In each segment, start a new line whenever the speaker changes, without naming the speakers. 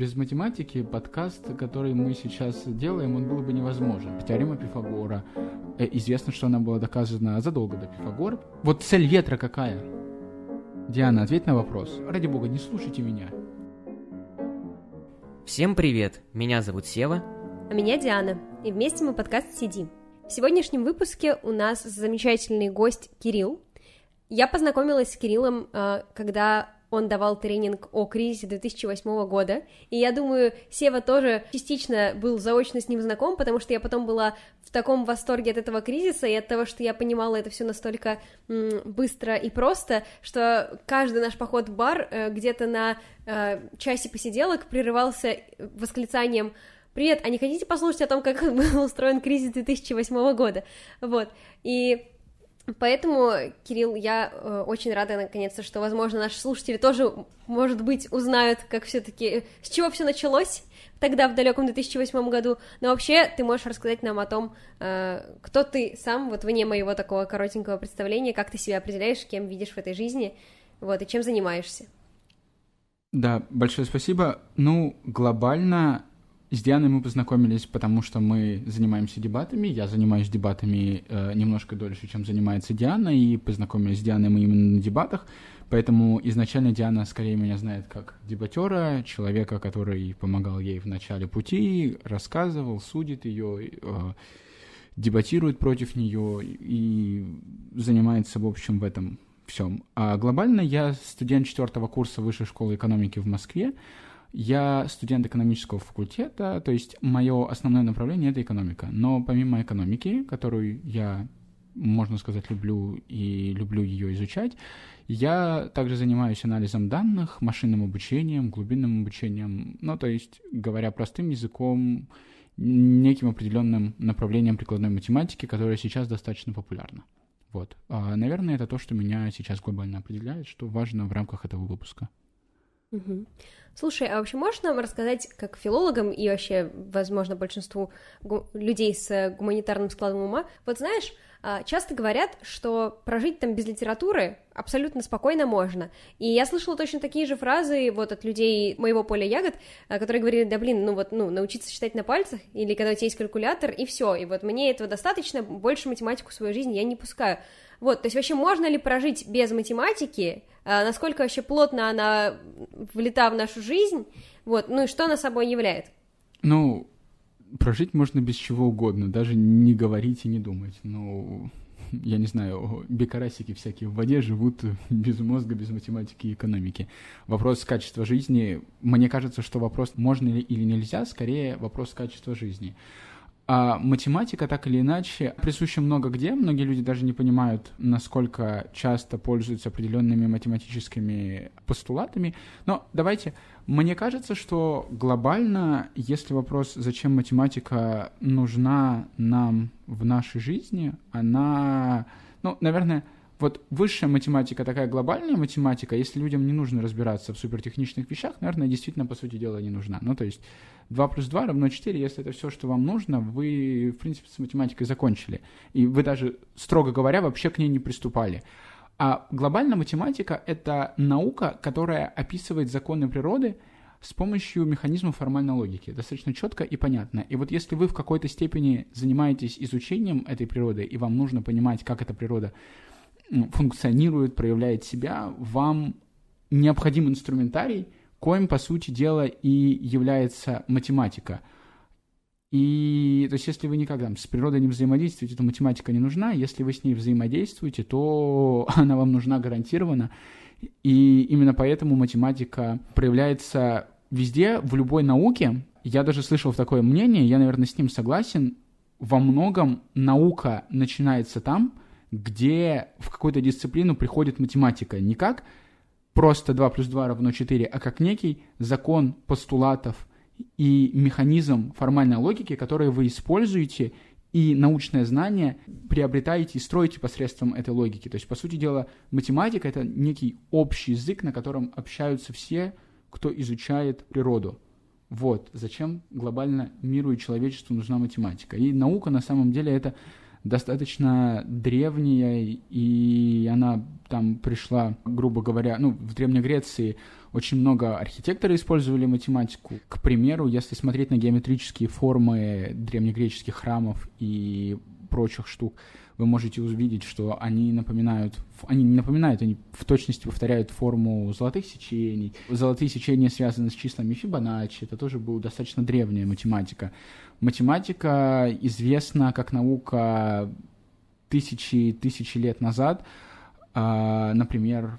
без математики подкаст, который мы сейчас делаем, он был бы невозможен. Теорема Пифагора. Э, известно, что она была доказана задолго до Пифагора. Вот цель ветра какая? Диана, ответь на вопрос. Ради бога, не слушайте меня.
Всем привет! Меня зовут Сева.
А меня Диана. И вместе мы подкаст «Сиди». В сегодняшнем выпуске у нас замечательный гость Кирилл. Я познакомилась с Кириллом, э, когда он давал тренинг о кризисе 2008 года, и я думаю, Сева тоже частично был заочно с ним знаком, потому что я потом была в таком восторге от этого кризиса и от того, что я понимала это все настолько быстро и просто, что каждый наш поход в бар э, где-то на э, часе посиделок прерывался восклицанием «Привет, а не хотите послушать о том, как был устроен кризис 2008 года?» Вот, и Поэтому, Кирилл, я э, очень рада, наконец-то, что, возможно, наши слушатели тоже, может быть, узнают, как все-таки, с чего все началось тогда, в далеком 2008 году. Но вообще, ты можешь рассказать нам о том, э, кто ты сам, вот вне моего такого коротенького представления, как ты себя определяешь, кем видишь в этой жизни, вот, и чем занимаешься.
Да, большое спасибо. Ну, глобально с Дианой мы познакомились, потому что мы занимаемся дебатами. Я занимаюсь дебатами э, немножко дольше, чем занимается Диана, и познакомились с Дианой мы именно на дебатах. Поэтому изначально Диана скорее меня знает как дебатера, человека, который помогал ей в начале пути, рассказывал, судит ее, э, дебатирует против нее и занимается, в общем, в этом всем. А глобально я студент четвертого курса Высшей школы экономики в Москве. Я студент экономического факультета, то есть мое основное направление — это экономика. Но помимо экономики, которую я, можно сказать, люблю и люблю ее изучать, я также занимаюсь анализом данных, машинным обучением, глубинным обучением, ну, то есть, говоря простым языком, неким определенным направлением прикладной математики, которое сейчас достаточно популярно. Вот. А, наверное, это то, что меня сейчас глобально определяет, что важно в рамках этого выпуска.
Угу. Слушай, а вообще можешь нам рассказать, как филологам и вообще, возможно, большинству людей с гуманитарным складом ума, вот знаешь, а, часто говорят, что прожить там без литературы абсолютно спокойно можно. И я слышала точно такие же фразы вот от людей моего поля ягод, а, которые говорили, да блин, ну вот, ну, научиться считать на пальцах, или когда у тебя есть калькулятор, и все, и вот мне этого достаточно, больше математику в свою жизнь я не пускаю. Вот, то есть вообще можно ли прожить без математики, а, насколько вообще плотно она влета в нашу жизнь, вот, ну и что она собой является?
Ну, прожить можно без чего угодно, даже не говорить и не думать. Ну, я не знаю, бекарасики всякие в воде живут без мозга, без математики и экономики. Вопрос качества жизни, мне кажется, что вопрос можно или нельзя, скорее вопрос качества жизни. А математика так или иначе присуща много где. Многие люди даже не понимают, насколько часто пользуются определенными математическими постулатами. Но давайте, мне кажется, что глобально, если вопрос, зачем математика нужна нам в нашей жизни, она, ну, наверное, вот высшая математика, такая глобальная математика, если людям не нужно разбираться в супертехничных вещах, наверное, действительно, по сути дела, не нужна. Ну, то есть 2 плюс 2 равно 4, если это все, что вам нужно, вы, в принципе, с математикой закончили. И вы даже, строго говоря, вообще к ней не приступали. А глобальная математика — это наука, которая описывает законы природы с помощью механизма формальной логики. Достаточно четко и понятно. И вот если вы в какой-то степени занимаетесь изучением этой природы, и вам нужно понимать, как эта природа функционирует, проявляет себя, вам необходим инструментарий, коим, по сути дела, и является математика. И, то есть, если вы никогда с природой не взаимодействуете, то математика не нужна. Если вы с ней взаимодействуете, то она вам нужна гарантированно. И именно поэтому математика проявляется везде, в любой науке. Я даже слышал такое мнение, я, наверное, с ним согласен. Во многом наука начинается там, где в какую-то дисциплину приходит математика. Не как просто 2 плюс 2 равно 4, а как некий закон постулатов и механизм формальной логики, которые вы используете и научное знание приобретаете и строите посредством этой логики. То есть, по сути дела, математика — это некий общий язык, на котором общаются все, кто изучает природу. Вот зачем глобально миру и человечеству нужна математика. И наука, на самом деле, это достаточно древняя, и она там пришла, грубо говоря, ну, в Древней Греции очень много архитекторы использовали математику. К примеру, если смотреть на геометрические формы древнегреческих храмов и прочих штук, вы можете увидеть, что они напоминают, они не напоминают, они в точности повторяют форму золотых сечений. Золотые сечения связаны с числами Фибоначчи, это тоже была достаточно древняя математика. Математика известна как наука тысячи тысячи лет назад. А, например,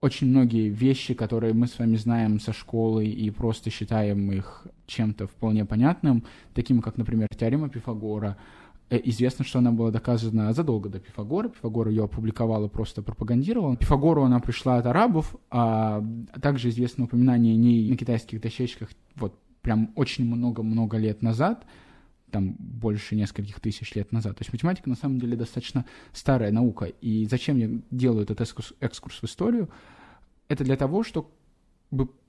очень многие вещи, которые мы с вами знаем со школы и просто считаем их чем-то вполне понятным, таким как, например, теорема Пифагора, известно, что она была доказана задолго до Пифагора. Пифагор ее опубликовал и просто пропагандировал. Пифагору она пришла от арабов, а также известно упоминание не на китайских дощечках вот прям очень много-много лет назад, там больше нескольких тысяч лет назад. То есть математика на самом деле достаточно старая наука. И зачем я делаю этот экскурс, экскурс в историю? Это для того, чтобы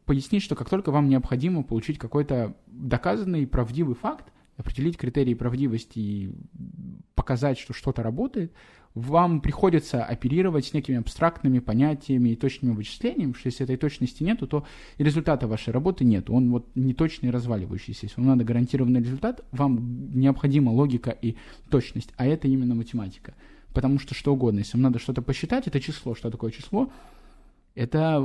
пояснить, что как только вам необходимо получить какой-то доказанный правдивый факт, определить критерии правдивости и показать, что что-то работает, вам приходится оперировать с некими абстрактными понятиями и точными вычислениями, что если этой точности нету, то и результата вашей работы нет. Он вот неточный и разваливающийся. Если вам надо гарантированный результат, вам необходима логика и точность, а это именно математика. Потому что что угодно, если вам надо что-то посчитать, это число. Что такое число? Это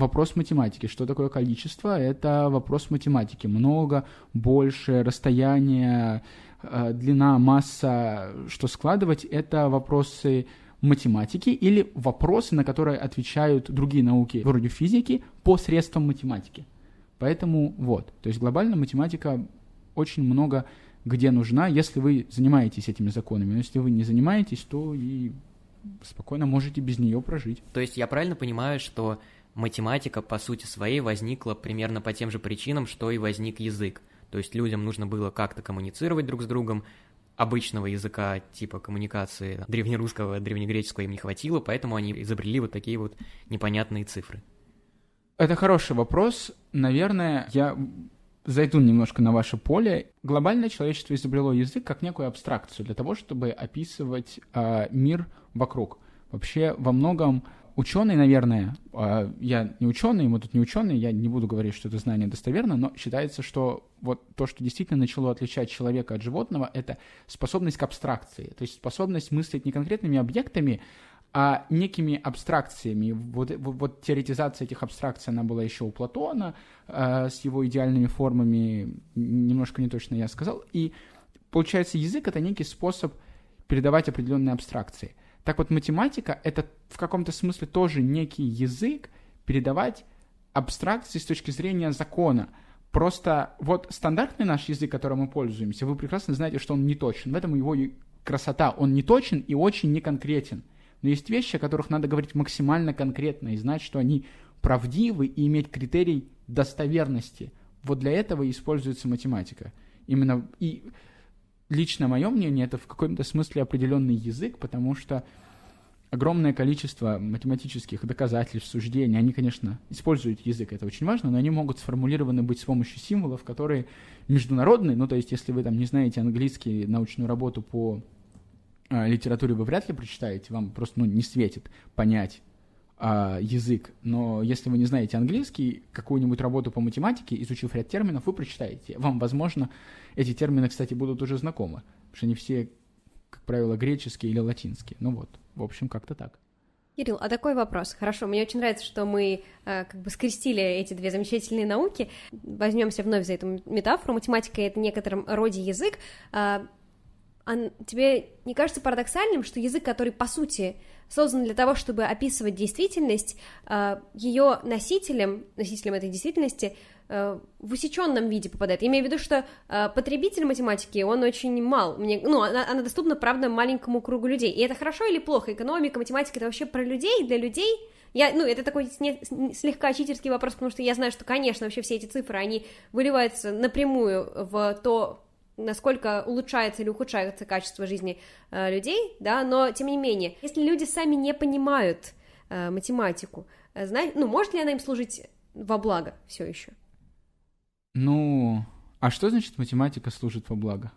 вопрос математики. Что такое количество? Это вопрос математики. Много, больше, расстояние, э, длина, масса, что складывать, это вопросы математики или вопросы, на которые отвечают другие науки, вроде физики, посредством математики. Поэтому вот, то есть глобально математика очень много где нужна, если вы занимаетесь этими законами. Но если вы не занимаетесь, то и спокойно можете без нее прожить.
То есть я правильно понимаю, что математика по сути своей возникла примерно по тем же причинам, что и возник язык. То есть людям нужно было как-то коммуницировать друг с другом, обычного языка типа коммуникации древнерусского, древнегреческого им не хватило, поэтому они изобрели вот такие вот непонятные цифры.
Это хороший вопрос. Наверное, я зайду немножко на ваше поле. Глобальное человечество изобрело язык как некую абстракцию для того, чтобы описывать э, мир вокруг. Вообще во многом ученый, наверное, а, я не ученый, мы тут не ученые, я не буду говорить, что это знание достоверно, но считается, что вот то, что действительно начало отличать человека от животного, это способность к абстракции, то есть способность мыслить не конкретными объектами, а некими абстракциями. Вот, вот, вот теоретизация этих абстракций, она была еще у Платона, э, с его идеальными формами, немножко не точно я сказал. И получается, язык — это некий способ передавать определенные абстракции. Так вот, математика — это в каком-то смысле тоже некий язык передавать абстракции с точки зрения закона. Просто вот стандартный наш язык, которым мы пользуемся, вы прекрасно знаете, что он не точен. В этом его красота. Он не точен и очень неконкретен. Но есть вещи, о которых надо говорить максимально конкретно и знать, что они правдивы и иметь критерий достоверности. Вот для этого и используется математика. Именно и лично мое мнение, это в каком-то смысле определенный язык, потому что огромное количество математических доказательств, суждений, они, конечно, используют язык, это очень важно, но они могут сформулированы быть с помощью символов, которые международные, ну, то есть, если вы там не знаете английский, научную работу по э, литературе вы вряд ли прочитаете, вам просто, ну, не светит понять э, язык, но если вы не знаете английский, какую-нибудь работу по математике, изучив ряд терминов, вы прочитаете. Вам, возможно, эти термины, кстати, будут уже знакомы, потому что они все, как правило, греческие или латинские. Ну вот, в общем, как-то так.
Кирилл, а такой вопрос. Хорошо, мне очень нравится, что мы э, как бы скрестили эти две замечательные науки. Возьмемся вновь за эту метафору. Математика — это некотором роде язык. Э, а тебе не кажется парадоксальным, что язык, который, по сути, создан для того, чтобы описывать действительность, э, ее носителем, носителем этой действительности Э, в усеченном виде попадает. Я имею в виду, что э, потребитель математики, он очень мал. Мне, ну, она, она доступна, правда, маленькому кругу людей. И это хорошо или плохо? Экономика, математика — это вообще про людей, для людей? Я, ну, это такой слегка читерский вопрос, потому что я знаю, что, конечно, вообще все эти цифры, они выливаются напрямую в то, насколько улучшается или ухудшается качество жизни э, людей, да, но, тем не менее, если люди сами не понимают э, математику, э, ну, может ли она им служить во благо все еще?
Ну, а что значит математика служит во благо?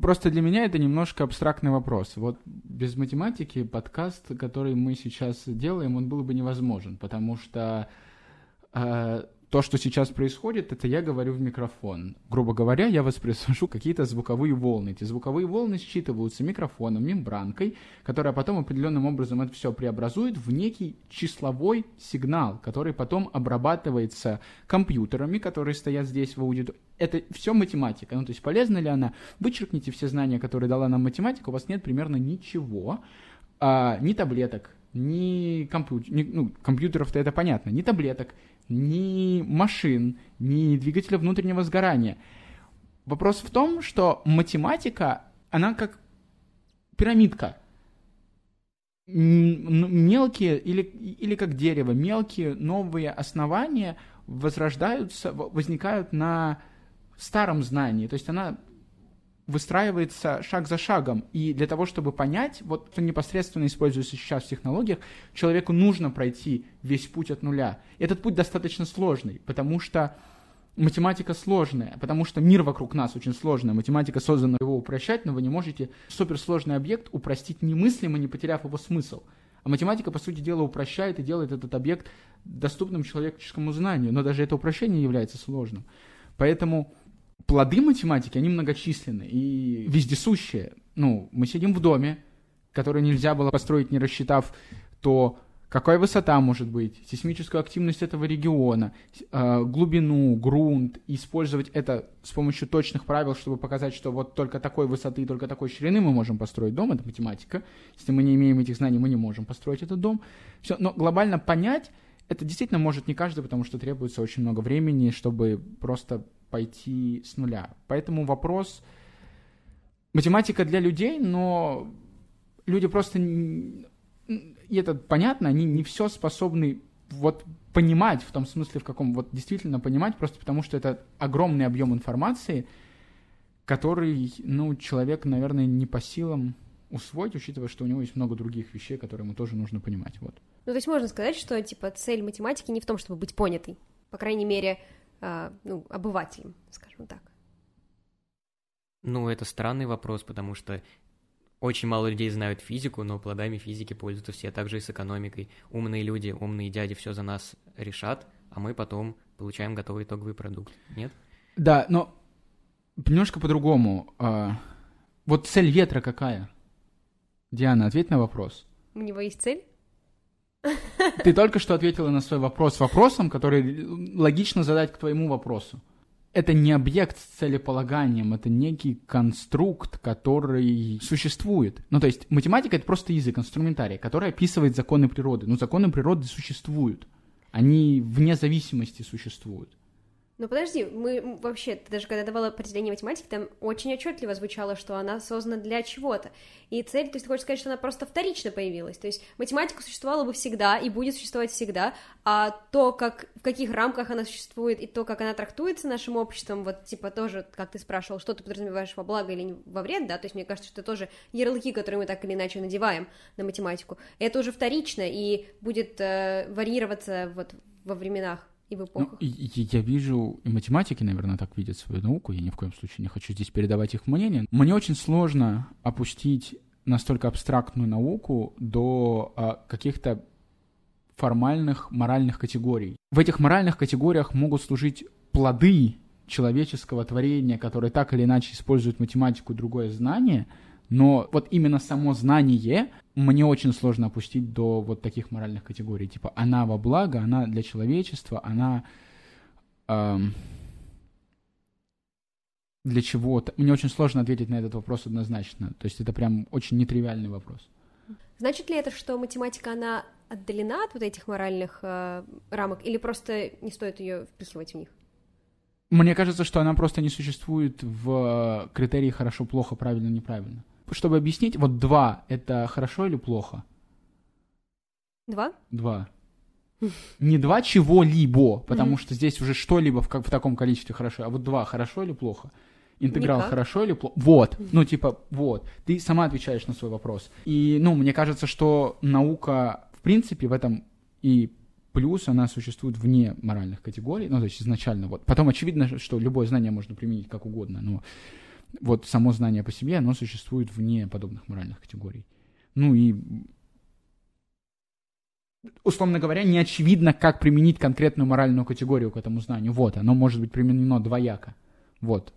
Просто для меня это немножко абстрактный вопрос. Вот без математики подкаст, который мы сейчас делаем, он был бы невозможен, потому что э, то, что сейчас происходит, это я говорю в микрофон. Грубо говоря, я воспроизвожу какие-то звуковые волны. Эти звуковые волны считываются микрофоном, мембранкой, которая потом определенным образом это все преобразует в некий числовой сигнал, который потом обрабатывается компьютерами, которые стоят здесь в аудитории. Это все математика. Ну, то есть полезна ли она? Вычеркните все знания, которые дала нам математика, у вас нет примерно ничего, а, ни таблеток, ни, компью... ни ну, компьютеров-то это понятно, ни таблеток, ни машин, ни двигателя внутреннего сгорания. Вопрос в том, что математика, она как пирамидка. Мелкие, или, или как дерево, мелкие новые основания возрождаются, возникают на старом знании. То есть она выстраивается шаг за шагом. И для того, чтобы понять, вот что непосредственно используется сейчас в технологиях, человеку нужно пройти весь путь от нуля. Этот путь достаточно сложный, потому что математика сложная, потому что мир вокруг нас очень сложный, математика создана его упрощать, но вы не можете суперсложный объект упростить немыслимо, не потеряв его смысл. А математика, по сути дела, упрощает и делает этот объект доступным человеческому знанию, но даже это упрощение является сложным. Поэтому плоды математики, они многочисленны и вездесущие. Ну, мы сидим в доме, который нельзя было построить, не рассчитав то, какая высота может быть, сейсмическую активность этого региона, э, глубину, грунт, и использовать это с помощью точных правил, чтобы показать, что вот только такой высоты, только такой ширины мы можем построить дом, это математика. Если мы не имеем этих знаний, мы не можем построить этот дом. Все, но глобально понять это действительно может не каждый, потому что требуется очень много времени, чтобы просто пойти с нуля. Поэтому вопрос... Математика для людей, но люди просто... И это понятно, они не все способны вот понимать в том смысле, в каком вот действительно понимать, просто потому что это огромный объем информации, который, ну, человек, наверное, не по силам усвоить, учитывая, что у него есть много других вещей, которые ему тоже нужно понимать, вот.
Ну, то есть можно сказать, что, типа, цель математики не в том, чтобы быть понятой, по крайней мере, ну, обывателем, скажем так.
Ну, это странный вопрос, потому что очень мало людей знают физику, но плодами физики пользуются все, также и с экономикой. Умные люди, умные дяди все за нас решат, а мы потом получаем готовый итоговый продукт, нет?
Да, но немножко по-другому. А, вот цель ветра какая? Диана, ответь на вопрос.
У него есть цель?
Ты только что ответила на свой вопрос вопросом, который логично задать к твоему вопросу. Это не объект с целеполаганием, это некий конструкт, который существует. Ну, то есть математика — это просто язык, инструментарий, который описывает законы природы. Но законы природы существуют. Они вне зависимости существуют.
Ну подожди, мы вообще, даже когда давала определение математики, там очень отчетливо звучало, что она создана для чего-то. И цель, то есть ты хочешь сказать, что она просто вторично появилась. То есть математика существовала бы всегда и будет существовать всегда, а то, как, в каких рамках она существует и то, как она трактуется нашим обществом, вот типа тоже, как ты спрашивал, что ты подразумеваешь во благо или во вред, да, то есть мне кажется, что это тоже ярлыки, которые мы так или иначе надеваем на математику. Это уже вторично и будет э, варьироваться вот во временах и в эпохах. Ну,
я вижу, и математики, наверное, так видят свою науку, я ни в коем случае не хочу здесь передавать их мнение. Мне очень сложно опустить настолько абстрактную науку до а, каких-то формальных моральных категорий. В этих моральных категориях могут служить плоды человеческого творения, которые так или иначе используют математику и другое знание — но вот именно само знание мне очень сложно опустить до вот таких моральных категорий. Типа, она во благо, она для человечества, она эм, для чего-то. Мне очень сложно ответить на этот вопрос однозначно. То есть это прям очень нетривиальный вопрос.
Значит ли это, что математика, она отдалена от вот этих моральных э, рамок, или просто не стоит ее впихивать в них?
Мне кажется, что она просто не существует в критерии хорошо, плохо, правильно, неправильно чтобы объяснить, вот два — это хорошо или плохо?
Два?
Два. Не два чего-либо, потому что здесь уже что-либо в, в таком количестве хорошо, а вот два хорошо или плохо? Интеграл Никак. хорошо или плохо? Вот, ну типа вот, ты сама отвечаешь на свой вопрос. И, ну, мне кажется, что наука, в принципе, в этом и плюс она существует вне моральных категорий, ну, то есть изначально вот. Потом очевидно, что любое знание можно применить как угодно, но вот само знание по себе, оно существует вне подобных моральных категорий. Ну и условно говоря, не очевидно, как применить конкретную моральную категорию к этому знанию. Вот, оно может быть применено двояко. Вот.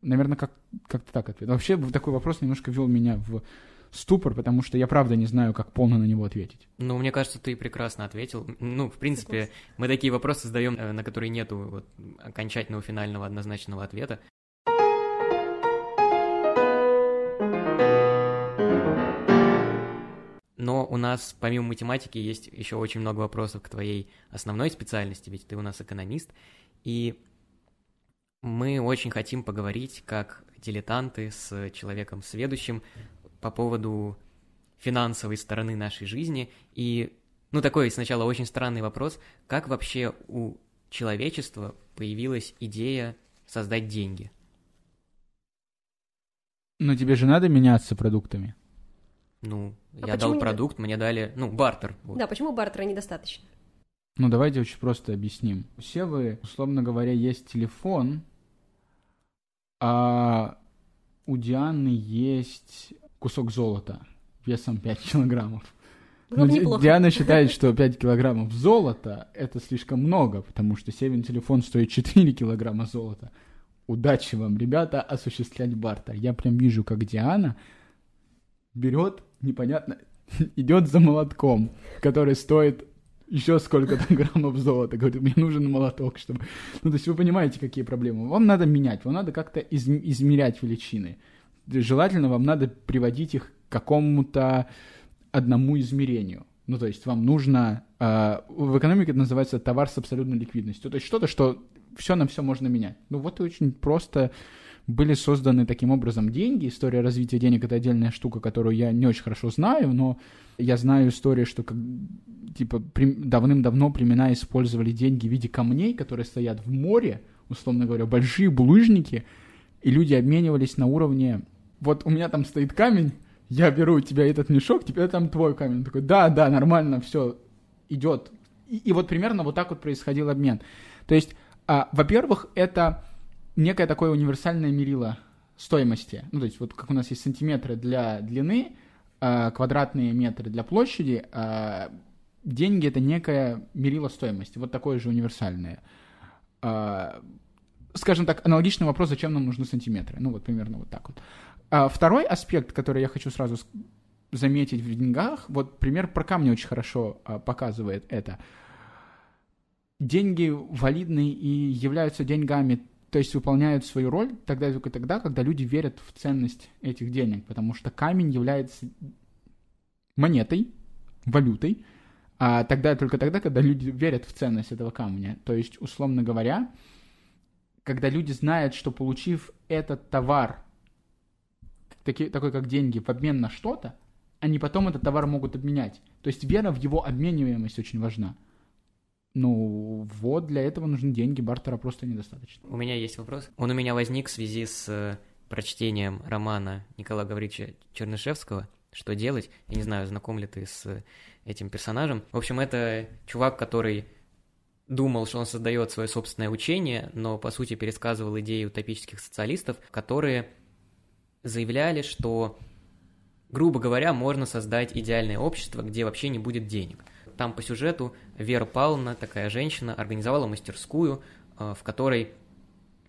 Наверное, как, как-то так ответ. Вообще, такой вопрос немножко ввел меня в ступор, потому что я правда не знаю, как полно на него ответить.
Ну, мне кажется, ты прекрасно ответил. Ну, в принципе, мы такие вопросы задаем, э, на которые нету вот, окончательного финального однозначного ответа. Но у нас, помимо математики, есть еще очень много вопросов к твоей основной специальности, ведь ты у нас экономист. И мы очень хотим поговорить, как дилетанты с человеком сведущим, по поводу финансовой стороны нашей жизни. И, ну, такой сначала очень странный вопрос, как вообще у человечества появилась идея создать деньги?
Но тебе же надо меняться продуктами.
Ну, а я дал продукт, не... мне дали, ну, бартер.
Вот. Да, почему бартера недостаточно?
Ну, давайте очень просто объясним. У Севы, условно говоря, есть телефон, а у Дианы есть кусок золота весом 5 килограммов.
Было
Но
неплохо.
Диана считает, что 5 килограммов золота – это слишком много, потому что Севин телефон стоит 4 килограмма золота. Удачи вам, ребята, осуществлять бартер. Я прям вижу, как Диана берет, непонятно, идет за молотком, который стоит еще сколько-то граммов золота. Говорит, мне нужен молоток, чтобы... Ну, то есть вы понимаете, какие проблемы. Вам надо менять, вам надо как-то из... измерять величины желательно вам надо приводить их к какому-то одному измерению. Ну, то есть вам нужно... Э, в экономике это называется товар с абсолютной ликвидностью. То есть что-то, что все на все можно менять. Ну, вот и очень просто были созданы таким образом деньги. История развития денег — это отдельная штука, которую я не очень хорошо знаю, но я знаю историю, что как, типа давным-давно племена использовали деньги в виде камней, которые стоят в море, условно говоря, большие булыжники, и люди обменивались на уровне вот у меня там стоит камень, я беру у тебя этот мешок, теперь там твой камень. Он такой, да, да, нормально, все, идет. И, и вот примерно вот так вот происходил обмен. То есть, а, во-первых, это некое такое универсальное мерило стоимости. Ну, то есть, вот как у нас есть сантиметры для длины, а, квадратные метры для площади, а, деньги это некое мерило стоимости, вот такое же универсальное. А, скажем так, аналогичный вопрос, зачем нам нужны сантиметры. Ну, вот примерно вот так вот. Второй аспект, который я хочу сразу заметить в деньгах, вот пример про камни очень хорошо показывает это. Деньги валидны и являются деньгами, то есть выполняют свою роль тогда только тогда, когда люди верят в ценность этих денег, потому что камень является монетой, валютой, а тогда только тогда, когда люди верят в ценность этого камня. То есть, условно говоря, когда люди знают, что получив этот товар таки, такой как деньги, в обмен на что-то, они потом этот товар могут обменять. То есть вера в его обмениваемость очень важна. Ну, вот для этого нужны деньги, бартера просто недостаточно.
У меня есть вопрос. Он у меня возник в связи с э, прочтением романа Николая Гавриловича Чернышевского «Что делать?». Я не знаю, знаком ли ты с этим персонажем. В общем, это чувак, который думал, что он создает свое собственное учение, но по сути пересказывал идеи утопических социалистов, которые заявляли, что, грубо говоря, можно создать идеальное общество, где вообще не будет денег. Там по сюжету Вера Павловна, такая женщина, организовала мастерскую, э, в которой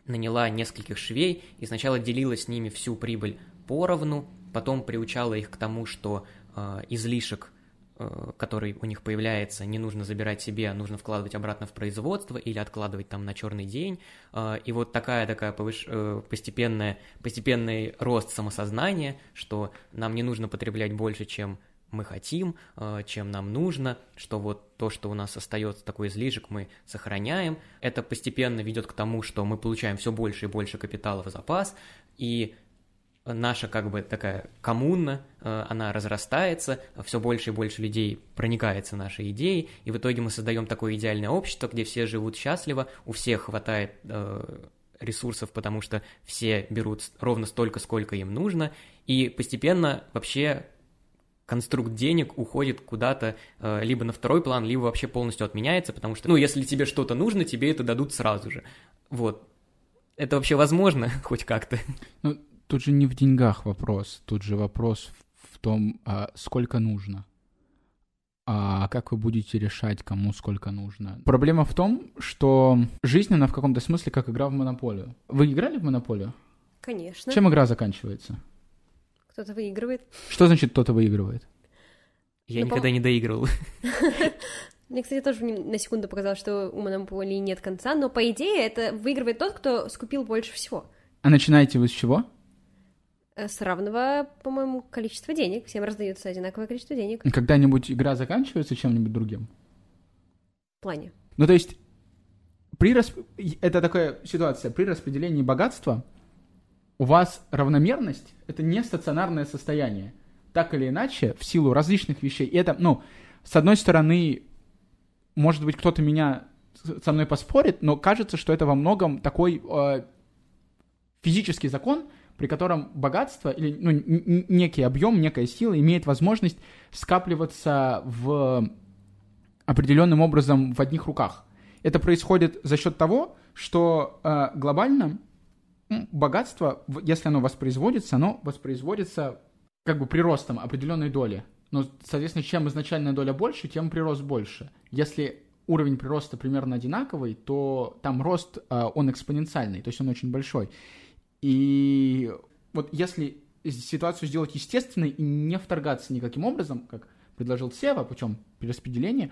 наняла нескольких швей и сначала делила с ними всю прибыль поровну, потом приучала их к тому, что э, излишек Э, который у них появляется, не нужно забирать себе, а нужно вкладывать обратно в производство или откладывать там на черный день. И вот такая такая повыш... Постепенная, постепенный рост самосознания, что нам не нужно потреблять больше, чем мы хотим, чем нам нужно, что вот то, что у нас остается такой излишек, мы сохраняем. Это постепенно ведет к тому, что мы получаем все больше и больше капитала в запас, и наша как бы такая коммуна, э, она разрастается, все больше и больше людей проникается нашей идеей, и в итоге мы создаем такое идеальное общество, где все живут счастливо, у всех хватает э, ресурсов, потому что все берут ровно столько, сколько им нужно, и постепенно вообще конструкт денег уходит куда-то э, либо на второй план, либо вообще полностью отменяется, потому что, ну, если тебе что-то нужно, тебе это дадут сразу же. Вот, это вообще возможно хоть как-то?
Ну, тут же не в деньгах вопрос, тут же вопрос в том, а сколько нужно. А как вы будете решать, кому сколько нужно? Проблема в том, что жизнь, она в каком-то смысле как игра в монополию. Вы играли в монополию?
Конечно.
Чем игра заканчивается?
Кто-то выигрывает.
Что значит кто-то выигрывает?
Я
Ну,
никогда
по-
не доигрывал.
Мне, кстати, тоже на секунду показалось, что у монополии нет конца, но по идее это выигрывает тот, кто скупил больше всего.
А начинаете вы с чего?
Э, С равного, по-моему, количества денег. Всем раздается одинаковое количество денег
Когда-нибудь игра заканчивается чем-нибудь другим?
в плане.
Ну, то есть, при расп- это такая ситуация, при распределении богатства у вас равномерность — это не стационарное состояние. Так или иначе, в силу различных вещей. И это, ну, с одной стороны, может быть, кто-то меня со мной поспорит, но кажется, что это во многом такой э, физический закон, при котором богатство или ну, некий объем, некая сила имеет возможность скапливаться в определенным образом в одних руках. Это происходит за счет того, что э, глобально богатство, если оно воспроизводится, оно воспроизводится как бы приростом определенной доли. Но, соответственно, чем изначальная доля больше, тем прирост больше. Если уровень прироста примерно одинаковый, то там рост, э, он экспоненциальный, то есть он очень большой. И вот если ситуацию сделать естественной и не вторгаться никаким образом, как предложил Сева путем перераспределения,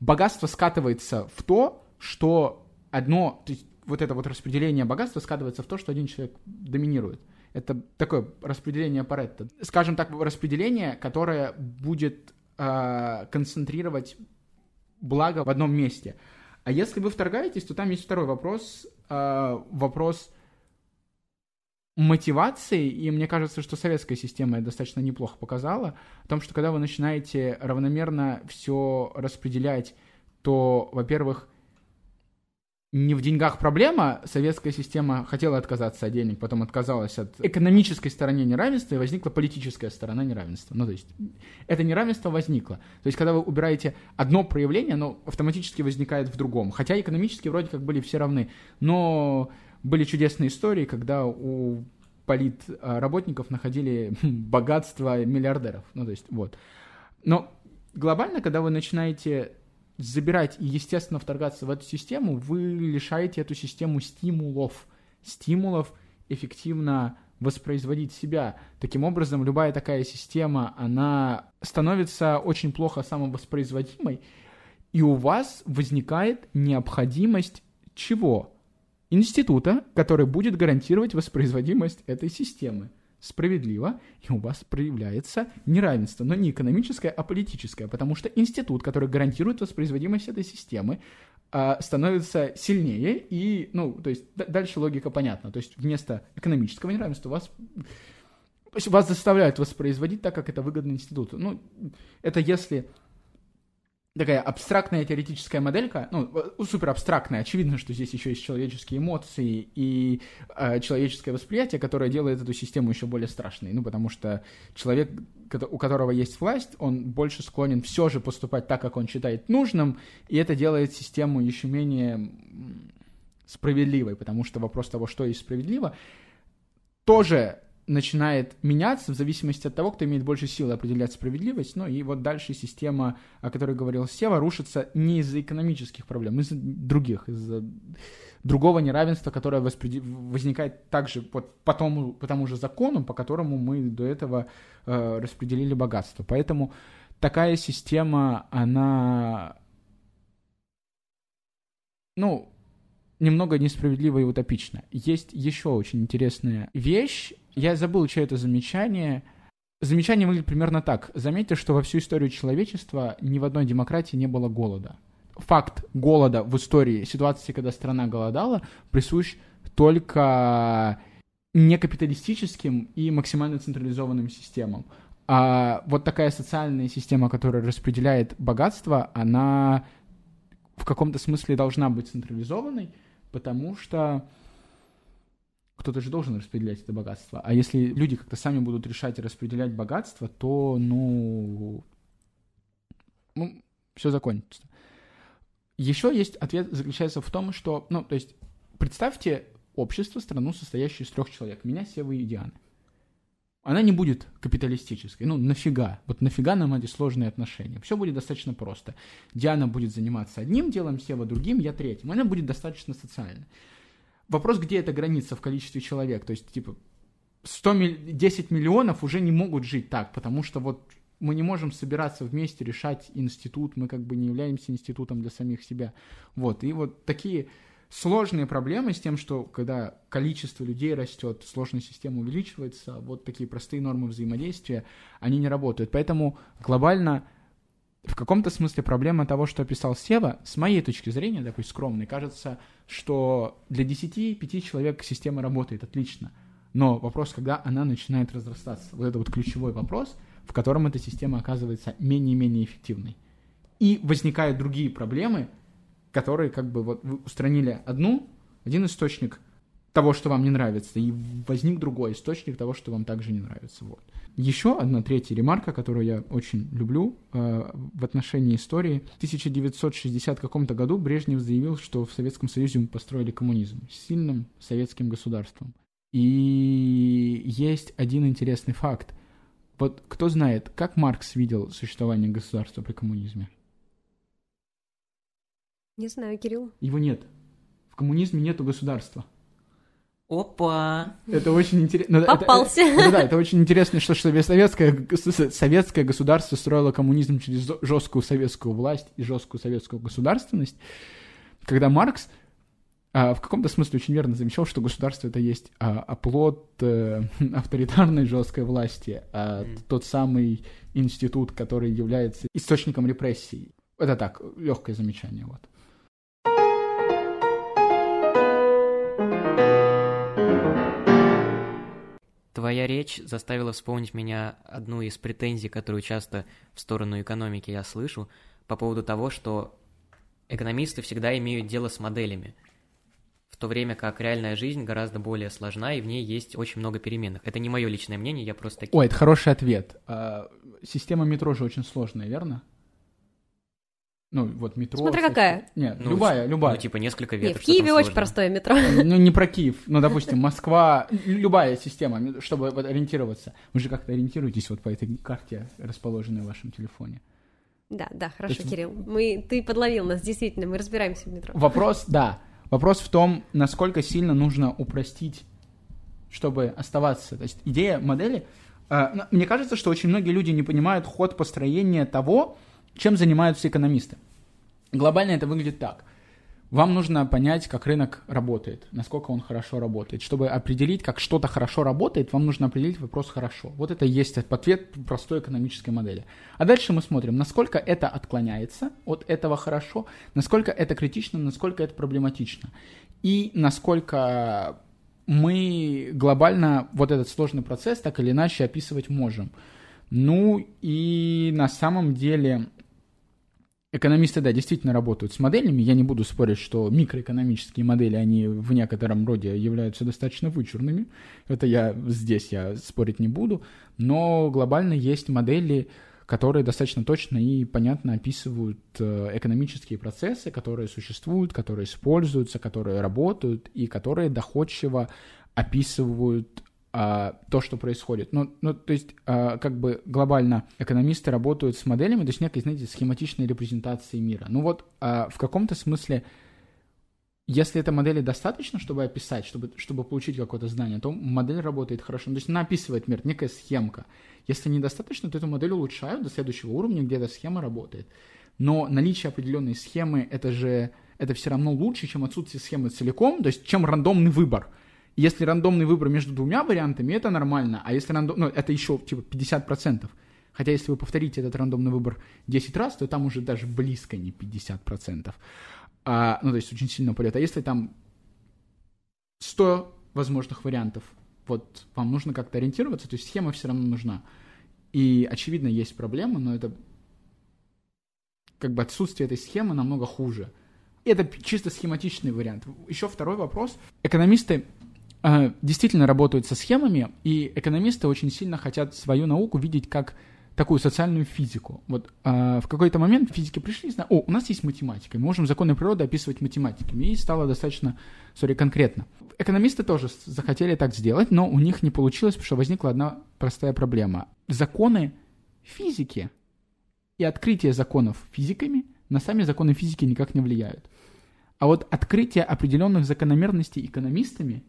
богатство скатывается в то, что одно, то есть вот это вот распределение богатства скатывается в то, что один человек доминирует. Это такое распределение Паретта. Скажем так, распределение, которое будет э, концентрировать благо в одном месте. А если вы вторгаетесь, то там есть второй вопрос, э, вопрос мотивации, и мне кажется, что советская система это достаточно неплохо показала, о том, что когда вы начинаете равномерно все распределять, то, во-первых, не в деньгах проблема, советская система хотела отказаться от денег, потом отказалась от экономической стороны неравенства, и возникла политическая сторона неравенства. Ну, то есть, это неравенство возникло. То есть, когда вы убираете одно проявление, оно автоматически возникает в другом. Хотя экономически вроде как были все равны. Но были чудесные истории, когда у политработников находили богатство миллиардеров. Ну, то есть, вот. Но глобально, когда вы начинаете забирать и, естественно, вторгаться в эту систему, вы лишаете эту систему стимулов. Стимулов эффективно воспроизводить себя. Таким образом, любая такая система, она становится очень плохо самовоспроизводимой, и у вас возникает необходимость чего? Института, который будет гарантировать воспроизводимость этой системы. Справедливо, и у вас проявляется неравенство, но не экономическое, а политическое, потому что институт, который гарантирует воспроизводимость этой системы, а, становится сильнее, и, ну, то есть дальше логика понятна. То есть вместо экономического неравенства вас, то есть вас заставляют воспроизводить так, как это выгодно институту. Ну, это если такая абстрактная теоретическая моделька, ну, супер абстрактная, очевидно, что здесь еще есть человеческие эмоции и э, человеческое восприятие, которое делает эту систему еще более страшной. Ну, потому что человек, у которого есть власть, он больше склонен все же поступать так, как он считает нужным, и это делает систему еще менее справедливой, потому что вопрос того, что есть справедливо, тоже начинает меняться в зависимости от того, кто имеет больше силы определять справедливость. Ну и вот дальше система, о которой говорил Сева, рушится не из-за экономических проблем, из-за других, из-за другого неравенства, которое воспреди- возникает также вот по, тому, по тому же закону, по которому мы до этого э, распределили богатство. Поэтому такая система, она, ну, немного несправедлива и утопична. Есть еще очень интересная вещь. Я забыл, что это замечание. Замечание выглядит примерно так. Заметьте, что во всю историю человечества ни в одной демократии не было голода. Факт голода в истории, ситуации, когда страна голодала, присущ только некапиталистическим и максимально централизованным системам. А вот такая социальная система, которая распределяет богатство, она в каком-то смысле должна быть централизованной, потому что кто-то же должен распределять это богатство. А если люди как-то сами будут решать и распределять богатство, то, ну, ну все закончится. Еще есть ответ, заключается в том, что, ну, то есть, представьте общество, страну, состоящую из трех человек. Меня, Севы и Дианы. Она не будет капиталистической. Ну, нафига? Вот нафига нам эти сложные отношения? Все будет достаточно просто. Диана будет заниматься одним делом, Сева другим, я третьим. Она будет достаточно социальной. Вопрос, где эта граница в количестве человек? То есть, типа, 100, 10 миллионов уже не могут жить так, потому что вот мы не можем собираться вместе решать институт, мы как бы не являемся институтом для самих себя. Вот, и вот такие сложные проблемы с тем, что когда количество людей растет, сложная система увеличивается, вот такие простые нормы взаимодействия, они не работают. Поэтому глобально в каком-то смысле проблема того, что описал Сева, с моей точки зрения, такой скромной, кажется, что для 10-5 человек система работает отлично. Но вопрос, когда она начинает разрастаться. Вот это вот ключевой вопрос, в котором эта система оказывается менее и менее эффективной. И возникают другие проблемы, которые как бы вот вы устранили одну, один источник того, что вам не нравится, и возник другой источник того, что вам также не нравится. Вот. Еще одна третья ремарка, которую я очень люблю э, в отношении истории. В 1960 каком-то году Брежнев заявил, что в Советском Союзе мы построили коммунизм с сильным советским государством. И есть один интересный факт. Вот кто знает, как Маркс видел существование государства при коммунизме?
Не знаю, Кирилл.
Его нет. В коммунизме нету государства.
Опа!
Это очень интересно.
Попался.
Это, это, да, это очень интересно, что, что советское, советское государство строило коммунизм через жесткую советскую власть и жесткую советскую государственность, когда Маркс а, в каком-то смысле очень верно замечал, что государство это есть а, оплот а, авторитарной жесткой власти, а, mm. тот самый институт, который является источником репрессий. Это так, легкое замечание, вот.
Твоя речь заставила вспомнить меня одну из претензий, которую часто в сторону экономики я слышу, по поводу того, что экономисты всегда имеют дело с моделями, в то время как реальная жизнь гораздо более сложна, и в ней есть очень много переменных. Это не мое личное мнение, я просто...
Ой, это хороший ответ. А, система метро же очень сложная, верно? Ну, вот метро.
Смотри, какая.
Нет, ну, любая, любая.
Ну, типа несколько веток.
Нет, в Киеве очень простое метро.
Ну, не про Киев. Ну, допустим, Москва, любая система, чтобы вот ориентироваться. Вы же как-то ориентируетесь вот по этой карте, расположенной в вашем телефоне.
Да, да, хорошо, есть... Кирилл. Мы, ты подловил нас, действительно, мы разбираемся в метро.
Вопрос, да. Вопрос в том, насколько сильно нужно упростить, чтобы оставаться. То есть идея модели... Э, мне кажется, что очень многие люди не понимают ход построения того, чем занимаются экономисты? Глобально это выглядит так. Вам нужно понять, как рынок работает, насколько он хорошо работает. Чтобы определить, как что-то хорошо работает, вам нужно определить вопрос «хорошо». Вот это и есть ответ простой экономической модели. А дальше мы смотрим, насколько это отклоняется от этого «хорошо», насколько это критично, насколько это проблематично. И насколько мы глобально вот этот сложный процесс так или иначе описывать можем. Ну и на самом деле Экономисты, да, действительно работают с моделями. Я не буду спорить, что микроэкономические модели, они в некотором роде являются достаточно вычурными. Это я здесь я спорить не буду. Но глобально есть модели, которые достаточно точно и понятно описывают э, экономические процессы, которые существуют, которые используются, которые работают и которые доходчиво описывают а, то, что происходит. Ну, ну то есть, а, как бы глобально экономисты работают с моделями, то есть некой, знаете, схематичной репрезентацией мира. Ну вот, а, в каком-то смысле, если этой модели достаточно, чтобы описать, чтобы, чтобы получить какое-то знание, то модель работает хорошо. Ну, то есть она описывает мир, некая схемка. Если недостаточно, то эту модель улучшают до следующего уровня, где эта схема работает. Но наличие определенной схемы, это же это все равно лучше, чем отсутствие схемы целиком, то есть чем рандомный выбор. Если рандомный выбор между двумя вариантами, это нормально, а если рандом... ну, это еще типа 50%. Хотя если вы повторите этот рандомный выбор 10 раз, то там уже даже близко не 50%. А, ну, то есть очень сильно упадет. А если там 100 возможных вариантов, вот вам нужно как-то ориентироваться, то есть схема все равно нужна. И, очевидно, есть проблема, но это как бы отсутствие этой схемы намного хуже. Это чисто схематичный вариант. Еще второй вопрос. Экономисты действительно работают со схемами, и экономисты очень сильно хотят свою науку видеть как такую социальную физику. Вот э, в какой-то момент физики пришли и сказали, о, у нас есть математика, мы можем законы природы описывать математиками, и стало достаточно, сори, конкретно. Экономисты тоже захотели так сделать, но у них не получилось, потому что возникла одна простая проблема. Законы физики и открытие законов физиками на сами законы физики никак не влияют. А вот открытие определенных закономерностей экономистами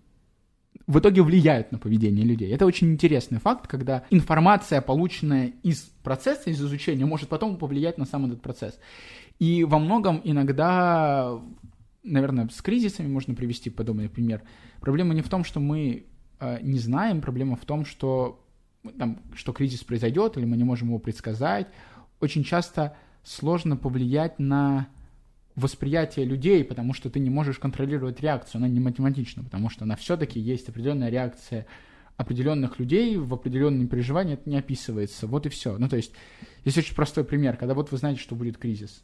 в итоге влияют на поведение людей. Это очень интересный факт, когда информация, полученная из процесса, из изучения, может потом повлиять на сам этот процесс. И во многом иногда, наверное, с кризисами можно привести подобный пример. Проблема не в том, что мы э, не знаем, проблема в том, что, там, что кризис произойдет, или мы не можем его предсказать. Очень часто сложно повлиять на восприятие людей, потому что ты не можешь контролировать реакцию, она не математична, потому что она все-таки есть определенная реакция определенных людей в определенные переживания, это не описывается. Вот и все. Ну, то есть, есть очень простой пример, когда вот вы знаете, что будет кризис.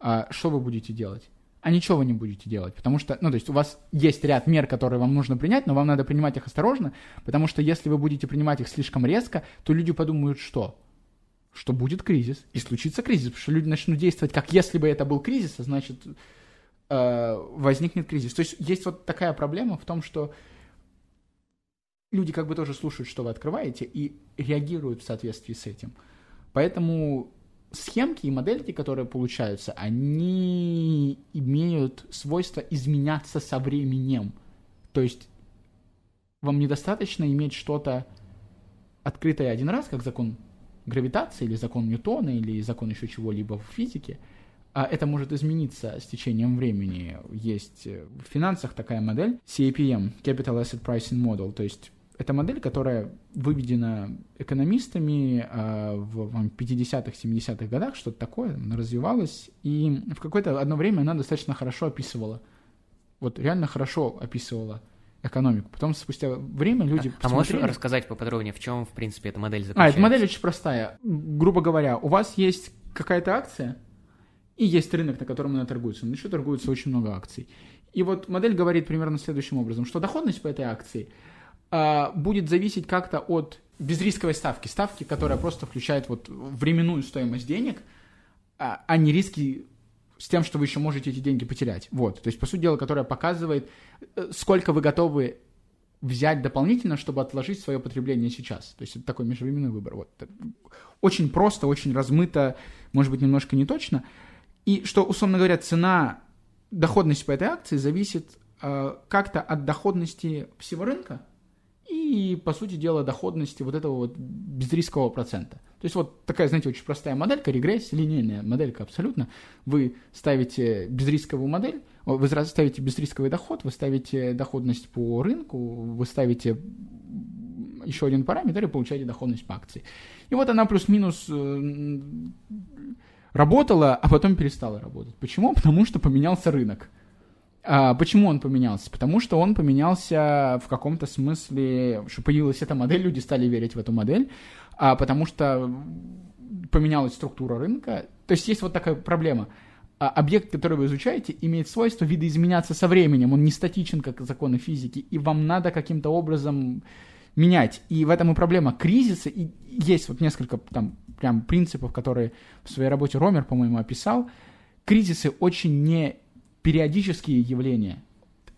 А что вы будете делать? А ничего вы не будете делать, потому что, ну, то есть у вас есть ряд мер, которые вам нужно принять, но вам надо принимать их осторожно, потому что если вы будете принимать их слишком резко, то люди подумают, что? Что будет кризис, и случится кризис, потому что люди начнут действовать, как если бы это был кризис, а значит, э, возникнет кризис. То есть есть вот такая проблема в том, что люди как бы тоже слушают, что вы открываете, и реагируют в соответствии с этим. Поэтому схемки и модельки, которые получаются, они имеют свойство изменяться со временем. То есть вам недостаточно иметь что-то открытое один раз, как закон гравитации или закон Ньютона или закон еще чего-либо в физике, а это может измениться с течением времени. Есть э, в финансах такая модель CAPM, Capital Asset Pricing Model, то есть это модель, которая выведена экономистами э, в 50-х, 70-х годах, что-то такое, она развивалась, и в какое-то одно время она достаточно хорошо описывала, вот реально хорошо описывала экономику. Потом спустя время люди
А, а можешь рассказать поподробнее, в чем, в принципе, эта модель заключается?
А, эта модель очень простая. Грубо говоря, у вас есть какая-то акция, и есть рынок, на котором она торгуется. На еще торгуется очень много акций. И вот модель говорит примерно следующим образом, что доходность по этой акции а, будет зависеть как-то от безрисковой ставки, ставки, которая просто включает вот временную стоимость денег, а, а не риски с тем, что вы еще можете эти деньги потерять. Вот, то есть, по сути дела, которая показывает, э, сколько вы готовы взять дополнительно, чтобы отложить свое потребление сейчас. То есть это такой межвременной выбор. Вот. Очень просто, очень размыто, может быть, немножко не точно. И что, условно говоря, цена, доходность по этой акции зависит э, как-то от доходности всего рынка, и, по сути дела, доходности вот этого вот безрискового процента. То есть вот такая, знаете, очень простая моделька, регрессия, линейная моделька абсолютно. Вы ставите безрисковую модель, вы ставите безрисковый доход, вы ставите доходность по рынку, вы ставите еще один параметр и получаете доходность по акции. И вот она плюс-минус э, работала, а потом перестала работать. Почему? Потому что поменялся рынок. А, почему он поменялся? Потому что он поменялся в каком-то смысле, что появилась эта модель, люди стали верить в эту модель, а потому что поменялась структура рынка. То есть есть вот такая проблема. А объект, который вы изучаете, имеет свойство видоизменяться со временем. Он не статичен, как законы физики, и вам надо каким-то образом менять. И в этом и проблема. Кризисы, и есть вот несколько там прям принципов, которые в своей работе Ромер, по-моему, описал. Кризисы очень не периодические явления.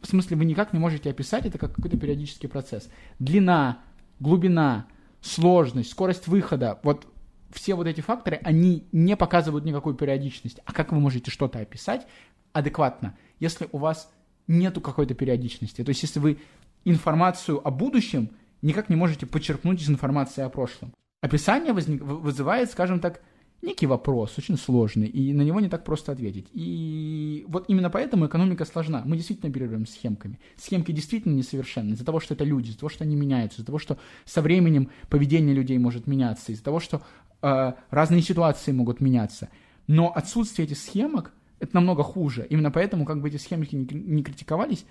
В смысле, вы никак не можете описать это как какой-то периодический процесс. Длина, глубина, сложность, скорость выхода, вот все вот эти факторы, они не показывают никакую периодичность. А как вы можете что-то описать адекватно, если у вас нету какой-то периодичности? То есть, если вы информацию о будущем никак не можете почерпнуть из информации о прошлом. Описание возник, вызывает, скажем так, некий вопрос, очень сложный, и на него не так просто ответить. И вот именно поэтому экономика сложна. Мы действительно оперируем схемками. Схемки действительно несовершенны из-за того, что это люди, из-за того, что они меняются, из-за того, что со временем поведение людей может меняться, из-за того, что э, разные ситуации могут меняться. Но отсутствие этих схемок — это намного хуже. Именно поэтому, как бы эти схемки не, критиковались,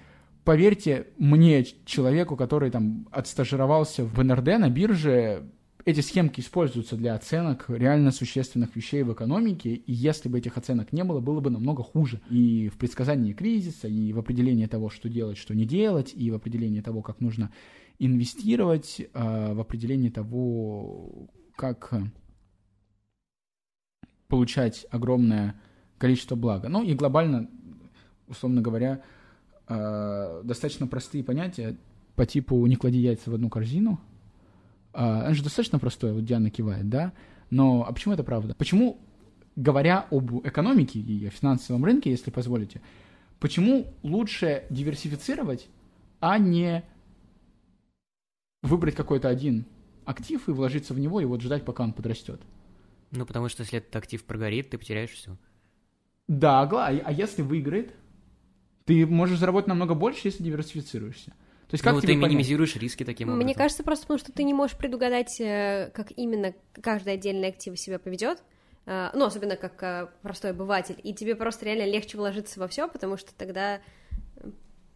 поверьте мне, человеку, который там отстажировался в НРД на бирже, эти схемки используются для оценок реально существенных вещей в экономике, и если бы этих оценок не было, было бы намного хуже. И в предсказании кризиса, и в определении того, что делать, что не делать, и в определении того, как нужно инвестировать, а, в определении того, как получать огромное количество блага. Ну и глобально, условно говоря, э, достаточно простые понятия по типу «не клади яйца в одну корзину». Э, это же достаточно простое, вот Диана кивает, да? Но а почему это правда? Почему, говоря об экономике и о финансовом рынке, если позволите, почему лучше диверсифицировать, а не выбрать какой-то один актив и вложиться в него и вот ждать, пока он подрастет?
Ну, потому что если этот актив прогорит, ты потеряешь все.
Да, а, а если выиграет, ты можешь заработать намного больше, если диверсифицируешься.
То есть как ну, ты минимизируешь понять? риски таким образом.
Мне кажется, просто потому что ты не можешь предугадать, э, как именно каждый отдельный актив себя поведет. Э, ну, особенно как э, простой обыватель. И тебе просто реально легче вложиться во все, потому что тогда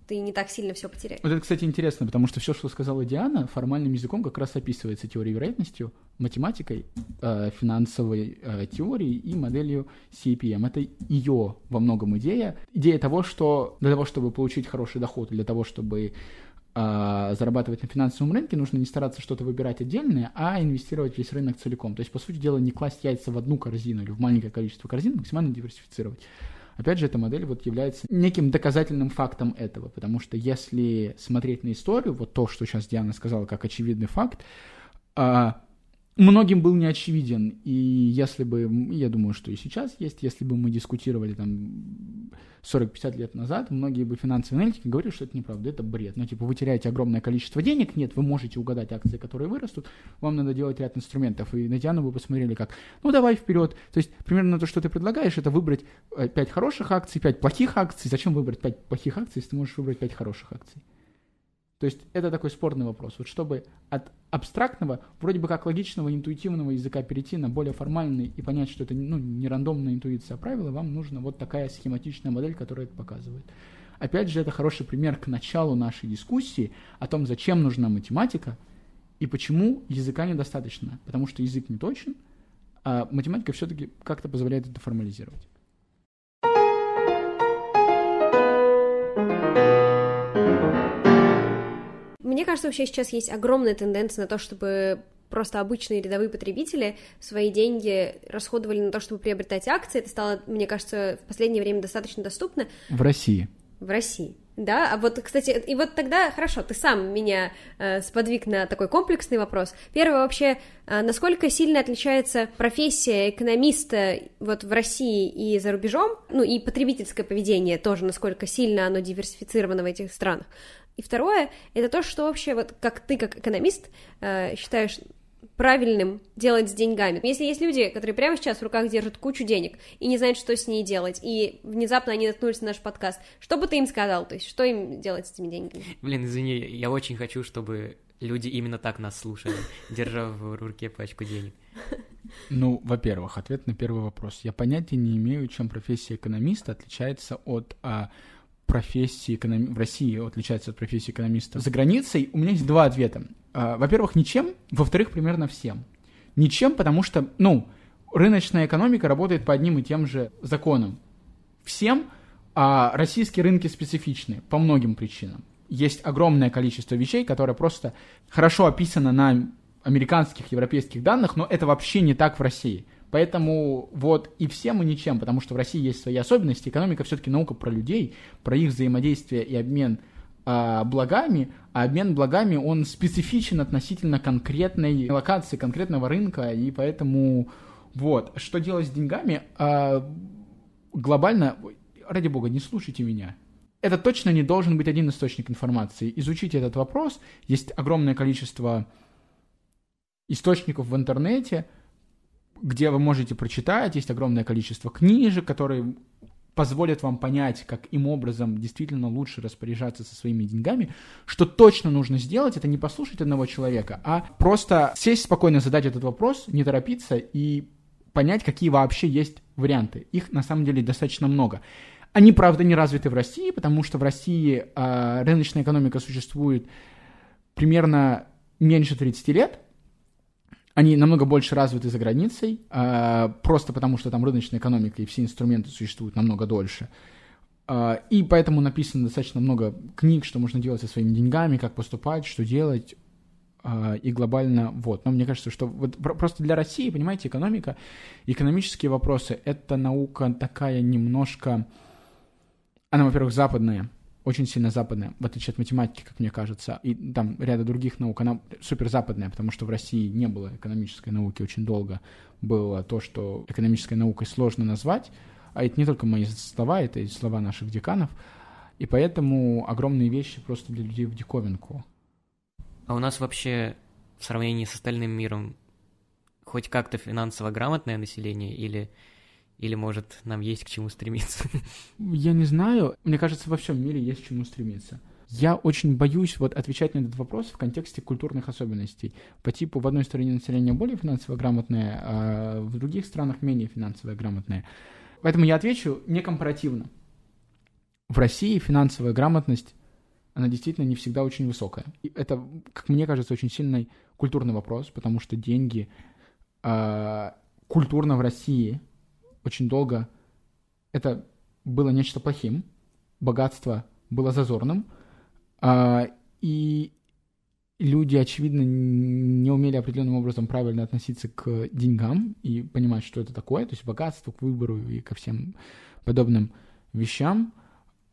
ты не так сильно все потеряешь.
Вот это, кстати, интересно, потому что все, что сказала Диана, формальным языком как раз описывается теорией вероятностью, математикой, э, финансовой э, теорией и моделью CPM. Это ее во многом идея. Идея того, что для того, чтобы получить хороший доход, для того, чтобы э, зарабатывать на финансовом рынке, нужно не стараться что-то выбирать отдельное, а инвестировать весь рынок целиком. То есть, по сути дела, не класть яйца в одну корзину или в маленькое количество корзин, максимально диверсифицировать. Опять же, эта модель вот является неким доказательным фактом этого, потому что если смотреть на историю, вот то, что сейчас Диана сказала как очевидный факт, а, многим был не очевиден. И если бы, я думаю, что и сейчас есть, если бы мы дискутировали там 40-50 лет назад, многие бы финансовые аналитики говорили, что это неправда, это бред. Ну, типа, вы теряете огромное количество денег, нет, вы можете угадать акции, которые вырастут, вам надо делать ряд инструментов. И на Диану вы посмотрели как, ну, давай вперед. То есть, примерно то, что ты предлагаешь, это выбрать 5 э, хороших акций, 5 плохих акций. Зачем выбрать 5 плохих акций, если ты можешь выбрать 5 хороших акций? То есть это такой спорный вопрос. Вот чтобы от абстрактного, вроде бы как логичного, интуитивного языка перейти на более формальный и понять, что это ну, не рандомная интуиция, а правила, вам нужна вот такая схематичная модель, которая это показывает. Опять же, это хороший пример к началу нашей дискуссии о том, зачем нужна математика и почему языка недостаточно. Потому что язык не точен, а математика все-таки как-то позволяет это формализировать.
Мне кажется, вообще сейчас есть огромная тенденция на то, чтобы просто обычные рядовые потребители свои деньги расходовали на то, чтобы приобретать акции. Это стало, мне кажется, в последнее время достаточно доступно.
В России.
В России. Да, а вот, кстати, и вот тогда, хорошо, ты сам меня э, сподвиг на такой комплексный вопрос. Первый вообще, э, насколько сильно отличается профессия экономиста вот в России и за рубежом, ну и потребительское поведение тоже, насколько сильно оно диверсифицировано в этих странах. И второе, это то, что вообще, вот как ты, как экономист, э, считаешь правильным делать с деньгами. Если есть люди, которые прямо сейчас в руках держат кучу денег и не знают, что с ней делать, и внезапно они наткнулись на наш подкаст, что бы ты им сказал? То есть, что им делать с этими деньгами?
Блин, извини, я очень хочу, чтобы люди именно так нас слушали, держа в руке пачку денег.
Ну, во-первых, ответ на первый вопрос. Я понятия не имею, чем профессия экономиста отличается от а, профессии эконом... в России отличается от профессии экономиста за границей, у меня есть два ответа. А, во-первых, ничем, во-вторых, примерно всем. Ничем, потому что, ну, рыночная экономика работает по одним и тем же законам. Всем, а российские рынки специфичны по многим причинам. Есть огромное количество вещей, которые просто хорошо описаны на американских, европейских данных, но это вообще не так в России. Поэтому вот и все мы ничем, потому что в России есть свои особенности. Экономика все-таки наука про людей, про их взаимодействие и обмен а, благами, а обмен благами, он специфичен относительно конкретной локации, конкретного рынка, и поэтому вот, что делать с деньгами, а, глобально, ради бога, не слушайте меня. Это точно не должен быть один источник информации. Изучите этот вопрос. Есть огромное количество источников в интернете, где вы можете прочитать, есть огромное количество книжек, которые позволят вам понять, как им образом действительно лучше распоряжаться со своими деньгами. Что точно нужно сделать, это не послушать одного человека, а просто сесть спокойно, задать этот вопрос, не торопиться и понять, какие вообще есть варианты. Их на самом деле достаточно много. Они, правда, не развиты в России, потому что в России э, рыночная экономика существует примерно меньше 30 лет, они намного больше развиты за границей, э, просто потому что там рыночная экономика и все инструменты существуют намного дольше. Э, и поэтому написано достаточно много книг, что можно делать со своими деньгами, как поступать, что делать. а, и глобально вот. Но мне кажется, что вот просто для России, понимаете, экономика, экономические вопросы — это наука такая немножко... Она, во-первых, западная, очень сильно западная, в отличие от математики, как мне кажется, и там ряда других наук, она супер западная, потому что в России не было экономической науки очень долго. Было то, что экономической наукой сложно назвать, а это не только мои слова, это и слова наших деканов, и поэтому огромные вещи просто для людей в диковинку.
А у нас вообще в сравнении с остальным миром хоть как-то финансово грамотное население или или, может, нам есть к чему стремиться?
Я не знаю. Мне кажется, во всем мире есть к чему стремиться. Я очень боюсь вот отвечать на этот вопрос в контексте культурных особенностей. По типу в одной стране население более финансово грамотное, а в других странах менее финансово грамотное. Поэтому я отвечу не компаративно. В России финансовая грамотность, она действительно не всегда очень высокая. И это, как мне кажется, очень сильный культурный вопрос, потому что деньги э, культурно в России очень долго это было нечто плохим, богатство было зазорным, а, и люди, очевидно, не умели определенным образом правильно относиться к деньгам и понимать, что это такое, то есть богатство, к выбору и ко всем подобным вещам.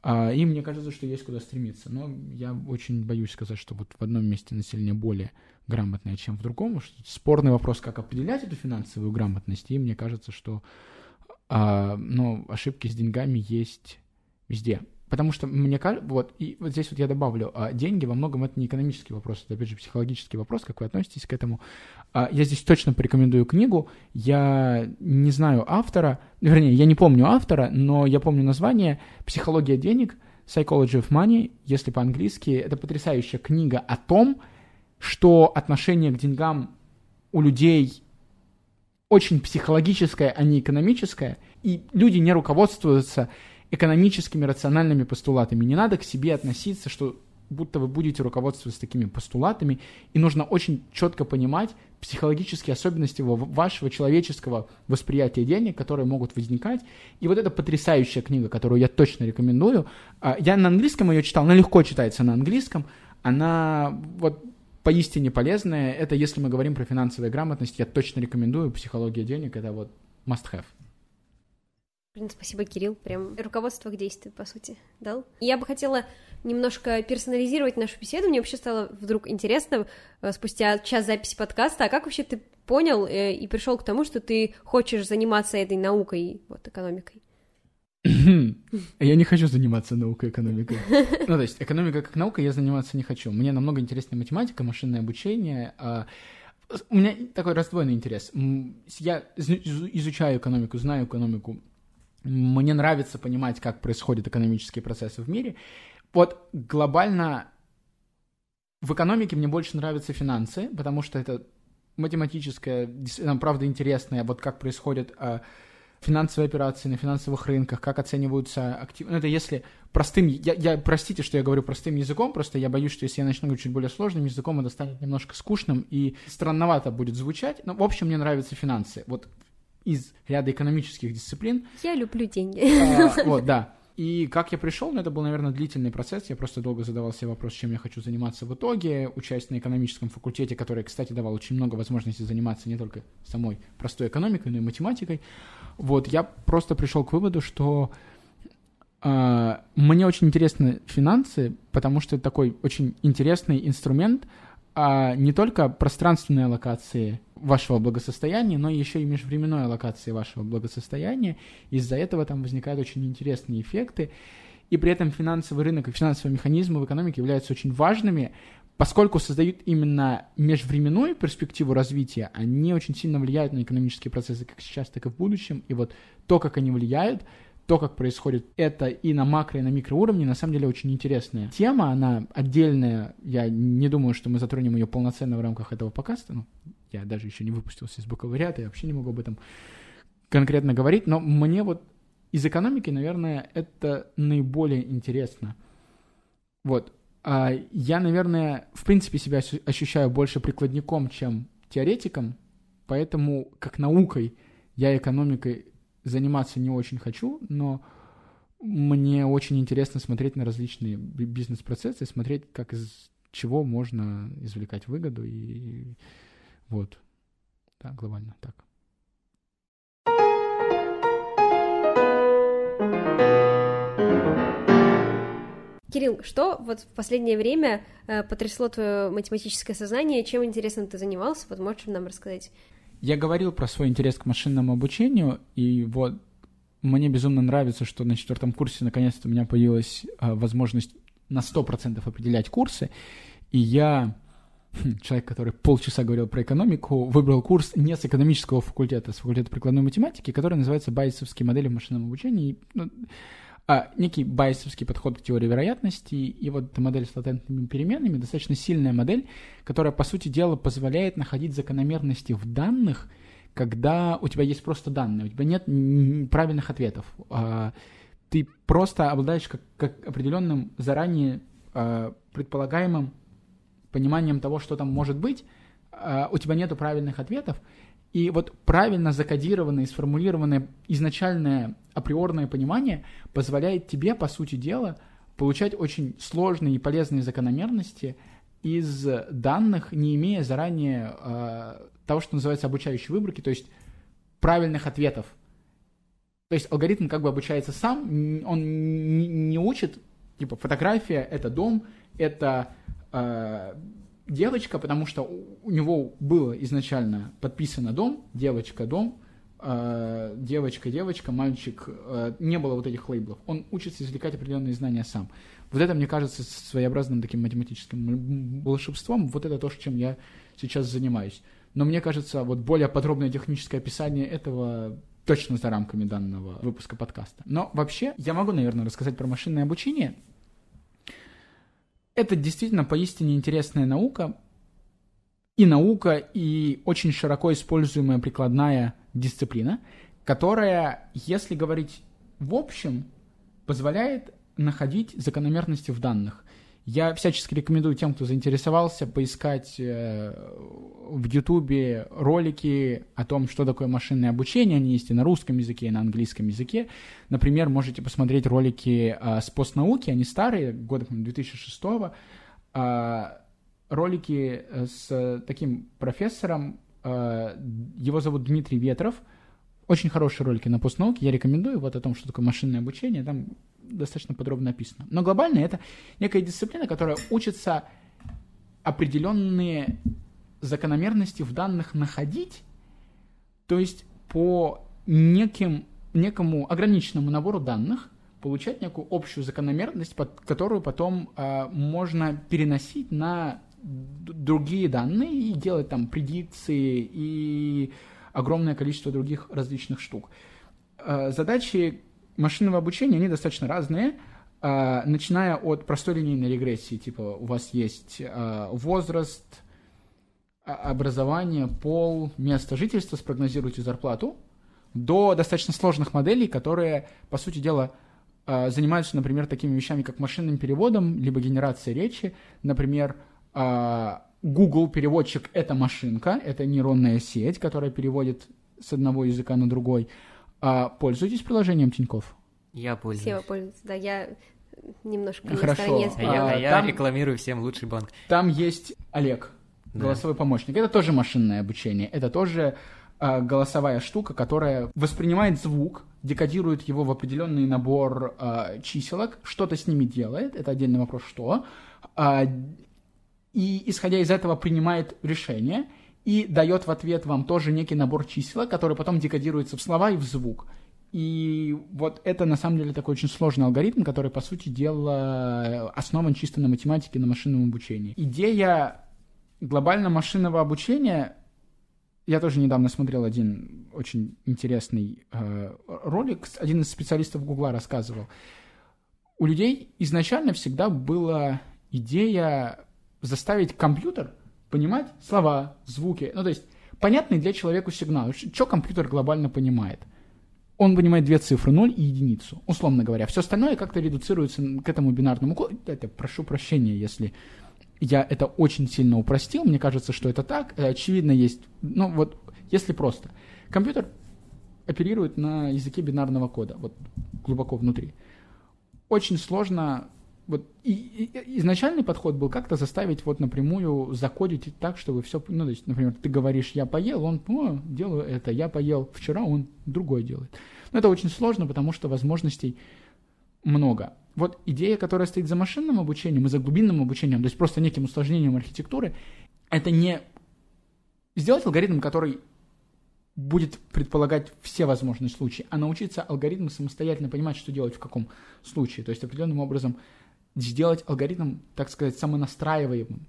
А, и мне кажется, что есть куда стремиться. Но я очень боюсь сказать, что вот в одном месте население более грамотное, чем в другом. Спорный вопрос, как определять эту финансовую грамотность. И мне кажется, что а, но ошибки с деньгами есть везде. Потому что мне кажется, вот, и вот здесь вот я добавлю, а, деньги во многом это не экономический вопрос, это опять же психологический вопрос, как вы относитесь к этому. А, я здесь точно порекомендую книгу, я не знаю автора, вернее, я не помню автора, но я помню название «Психология денег», Psychology of Money, если по-английски, это потрясающая книга о том, что отношение к деньгам у людей очень психологическое, а не экономическое, и люди не руководствуются экономическими рациональными постулатами. Не надо к себе относиться, что будто вы будете руководствоваться такими постулатами, и нужно очень четко понимать психологические особенности вашего человеческого восприятия денег, которые могут возникать. И вот эта потрясающая книга, которую я точно рекомендую, а, я на английском ее читал, она легко читается на английском, она вот поистине полезное. Это если мы говорим про финансовую грамотность, я точно рекомендую. Психология денег — это вот must-have.
Спасибо, Кирилл. Прям руководство к действию, по сути, дал. Я бы хотела немножко персонализировать нашу беседу. Мне вообще стало вдруг интересно, э, спустя час записи подкаста, а как вообще ты понял э, и пришел к тому, что ты хочешь заниматься этой наукой, вот, экономикой?
Я не хочу заниматься наукой экономикой. Ну, то есть экономика как наука я заниматься не хочу. Мне намного интереснее математика, машинное обучение. А, у меня такой раздвоенный интерес. Я изучаю экономику, знаю экономику. Мне нравится понимать, как происходят экономические процессы в мире. Вот глобально в экономике мне больше нравятся финансы, потому что это математическое, правда интересное, вот как происходит а, финансовые операции на финансовых рынках, как оцениваются активы. Ну, это если простым... Я, я, простите, что я говорю простым языком, просто я боюсь, что если я начну говорить чуть более сложным языком, это станет немножко скучным и странновато будет звучать. Но, в общем, мне нравятся финансы. Вот из ряда экономических дисциплин.
Я люблю деньги.
А, вот, да. И как я пришел, ну, это был, наверное, длительный процесс. Я просто долго задавал себе вопрос, чем я хочу заниматься в итоге. Учась на экономическом факультете, который, кстати, давал очень много возможностей заниматься не только самой простой экономикой, но и математикой. Вот, я просто пришел к выводу, что э, мне очень интересны финансы, потому что это такой очень интересный инструмент, а не только пространственной аллокации вашего благосостояния, но еще и межвременной аллокации вашего благосостояния. Из-за этого там возникают очень интересные эффекты. И при этом финансовый рынок и финансовые механизмы в экономике являются очень важными, поскольку создают именно межвременную перспективу развития, они очень сильно влияют на экономические процессы как сейчас, так и в будущем. И вот то, как они влияют, то, как происходит это и на макро, и на микроуровне, на самом деле очень интересная тема, она отдельная, я не думаю, что мы затронем ее полноценно в рамках этого подкаста, ну, я даже еще не выпустился из бакалавриата, я вообще не могу об этом конкретно говорить, но мне вот из экономики, наверное, это наиболее интересно. Вот. А я, наверное, в принципе себя ощущаю больше прикладником, чем теоретиком, поэтому как наукой я экономикой заниматься не очень хочу, но мне очень интересно смотреть на различные бизнес-процессы, смотреть, как из чего можно извлекать выгоду и вот. Да, глобально так.
Кирилл, что вот в последнее время э, потрясло твое математическое сознание? Чем интересно ты занимался? Вот можешь нам рассказать?
Я говорил про свой интерес к машинному обучению, и вот мне безумно нравится, что на четвертом курсе наконец-то у меня появилась э, возможность на 100% определять курсы, и я, человек, который полчаса говорил про экономику, выбрал курс не с экономического факультета, а с факультета прикладной математики, который называется «Байесовские модели в машинном обучении». Ну, а, некий байесовский подход к теории вероятности, и вот эта модель с латентными переменными, достаточно сильная модель, которая, по сути дела, позволяет находить закономерности в данных, когда у тебя есть просто данные, у тебя нет правильных ответов. А, ты просто обладаешь как, как определенным заранее а, предполагаемым пониманием того, что там может быть, а, у тебя нету правильных ответов, и вот правильно закодированное и сформулированное изначальное априорное понимание позволяет тебе, по сути дела, получать очень сложные и полезные закономерности из данных, не имея заранее э, того, что называется обучающей выборки, то есть правильных ответов. То есть алгоритм как бы обучается сам, он не учит, типа фотография — это дом, это э, девочка, потому что у него было изначально подписано дом, девочка, дом, э, девочка, девочка, мальчик, э, не было вот этих лейблов. Он учится извлекать определенные знания сам. Вот это, мне кажется, своеобразным таким математическим волшебством. Вот это то, чем я сейчас занимаюсь. Но мне кажется, вот более подробное техническое описание этого точно за рамками данного выпуска подкаста. Но вообще, я могу, наверное, рассказать про машинное обучение, это действительно поистине интересная наука, и наука, и очень широко используемая прикладная дисциплина, которая, если говорить в общем, позволяет находить закономерности в данных. Я всячески рекомендую тем, кто заинтересовался, поискать э, в Ютубе ролики о том, что такое машинное обучение. Они есть и на русском языке, и на английском языке. Например, можете посмотреть ролики э, с постнауки, они старые, года 2006 -го. Э, ролики с таким профессором, его зовут Дмитрий Ветров. Очень хорошие ролики на постнауке, я рекомендую вот о том, что такое машинное обучение. Там достаточно подробно описано. Но глобально это некая дисциплина, которая учится определенные закономерности в данных находить, то есть по неким, некому ограниченному набору данных получать некую общую закономерность, под которую потом э, можно переносить на другие данные и делать там предикции и огромное количество других различных штук. Э, задачи машинного обучения, они достаточно разные, э, начиная от простой линейной регрессии, типа у вас есть э, возраст, образование, пол, место жительства, спрогнозируйте зарплату, до достаточно сложных моделей, которые, по сути дела, занимаются, например, такими вещами, как машинным переводом, либо генерацией речи. Например, Google переводчик — это машинка, это нейронная сеть, которая переводит с одного языка на другой. А пользуетесь приложением Тиньков?
Я пользуюсь.
Все пользуются, да, я немножко
Хорошо. на стороне.
А я, а я там, рекламирую всем лучший банк.
Там есть Олег, да. голосовой помощник. Это тоже машинное обучение, это тоже э, голосовая штука, которая воспринимает звук, декодирует его в определенный набор э, чиселок, что-то с ними делает, это отдельный вопрос, что, э, и исходя из этого принимает решение и дает в ответ вам тоже некий набор чисел, который потом декодируется в слова и в звук. И вот это на самом деле такой очень сложный алгоритм, который, по сути дела, основан чисто на математике, на машинном обучении. Идея глобально машинного обучения, я тоже недавно смотрел один очень интересный э, ролик, один из специалистов Гугла рассказывал. У людей изначально всегда была идея заставить компьютер понимать слова, звуки, ну то есть понятный для человека сигнал. Что компьютер глобально понимает? Он понимает две цифры, 0 и единицу, условно говоря. Все остальное как-то редуцируется к этому бинарному коду. Это, прошу прощения, если я это очень сильно упростил, мне кажется, что это так. Э, очевидно, есть, ну вот, если просто. Компьютер оперирует на языке бинарного кода, вот глубоко внутри. Очень сложно вот и, и, изначальный подход был как-то заставить вот напрямую закодить так, чтобы все, ну, то есть, например, ты говоришь, я поел, он, о, делаю это, я поел вчера, он другой делает. Но это очень сложно, потому что возможностей много. Вот идея, которая стоит за машинным обучением и за глубинным обучением, то есть просто неким усложнением архитектуры, это не сделать алгоритм, который будет предполагать все возможные случаи, а научиться алгоритму самостоятельно понимать, что делать в каком случае. То есть определенным образом сделать алгоритм, так сказать, самонастраиваемым.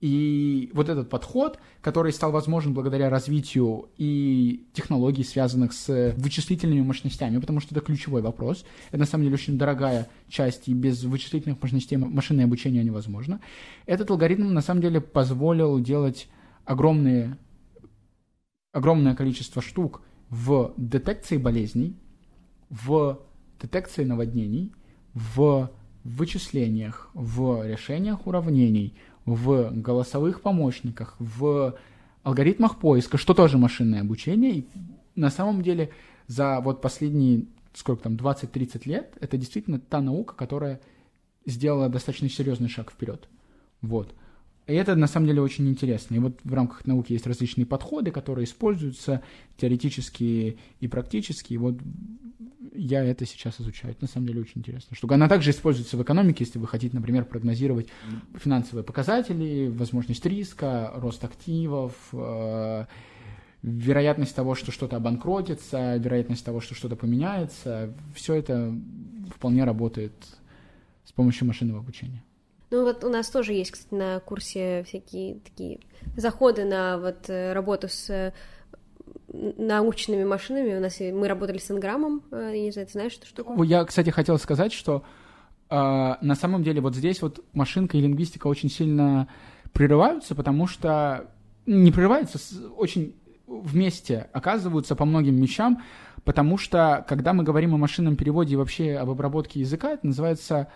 И вот этот подход, который стал возможен благодаря развитию и технологий, связанных с вычислительными мощностями, потому что это ключевой вопрос. Это на самом деле очень дорогая часть, и без вычислительных мощностей машинное обучение невозможно. Этот алгоритм на самом деле позволил делать огромные, огромное количество штук в детекции болезней, в детекции наводнений, в вычислениях, в решениях уравнений, в голосовых помощниках, в алгоритмах поиска, что тоже машинное обучение. И на самом деле за вот последние, сколько там, 20-30 лет, это действительно та наука, которая сделала достаточно серьезный шаг вперед. Вот. И это на самом деле очень интересно. И вот в рамках науки есть различные подходы, которые используются теоретически и практически. И вот я это сейчас изучаю. Это на самом деле очень интересно. Что она также используется в экономике, если вы хотите, например, прогнозировать финансовые показатели, возможность риска, рост активов, э, вероятность того, что что-то обанкротится, вероятность того, что что-то поменяется. Все это вполне работает с помощью машинного обучения.
Ну вот у нас тоже есть, кстати, на курсе всякие такие заходы на вот э, работу с э, научными машинами. У нас мы работали с Инграмом, э, я не знаю, ты знаешь, что штука?
Я, кстати, хотел сказать, что э, на самом деле вот здесь вот машинка и лингвистика очень сильно прерываются, потому что не прерываются, очень вместе оказываются по многим вещам, потому что когда мы говорим о машинном переводе и вообще об обработке языка, это называется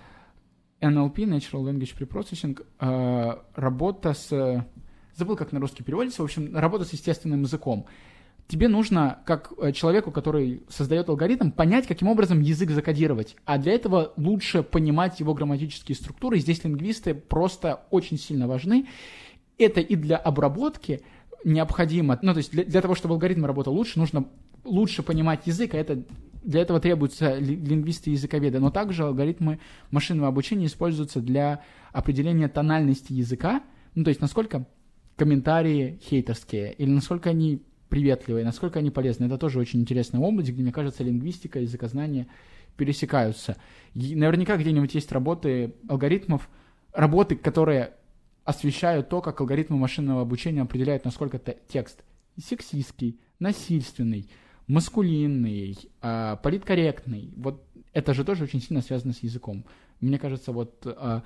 NLP, Natural Language Preprocessing, э, работа с... Забыл, как на русский переводится, в общем, работа с естественным языком тебе нужно, как э, человеку, который создает алгоритм, понять, каким образом язык закодировать. А для этого лучше понимать его грамматические структуры. здесь лингвисты просто очень сильно важны. Это и для обработки необходимо. Ну, то есть для, для того, чтобы алгоритм работал лучше, нужно лучше понимать язык, а это для этого требуются лингвисты и языковеды, но также алгоритмы машинного обучения используются для определения тональности языка, ну, то есть насколько комментарии хейтерские, или насколько они приветливые, насколько они полезны. Это тоже очень интересная область, где, мне кажется, лингвистика и языкознание пересекаются. И наверняка где-нибудь есть работы алгоритмов, работы, которые освещают то, как алгоритмы машинного обучения определяют, насколько текст сексистский, насильственный, маскулинный, э, политкорректный. Вот это же тоже очень сильно связано с языком. Мне кажется, вот э,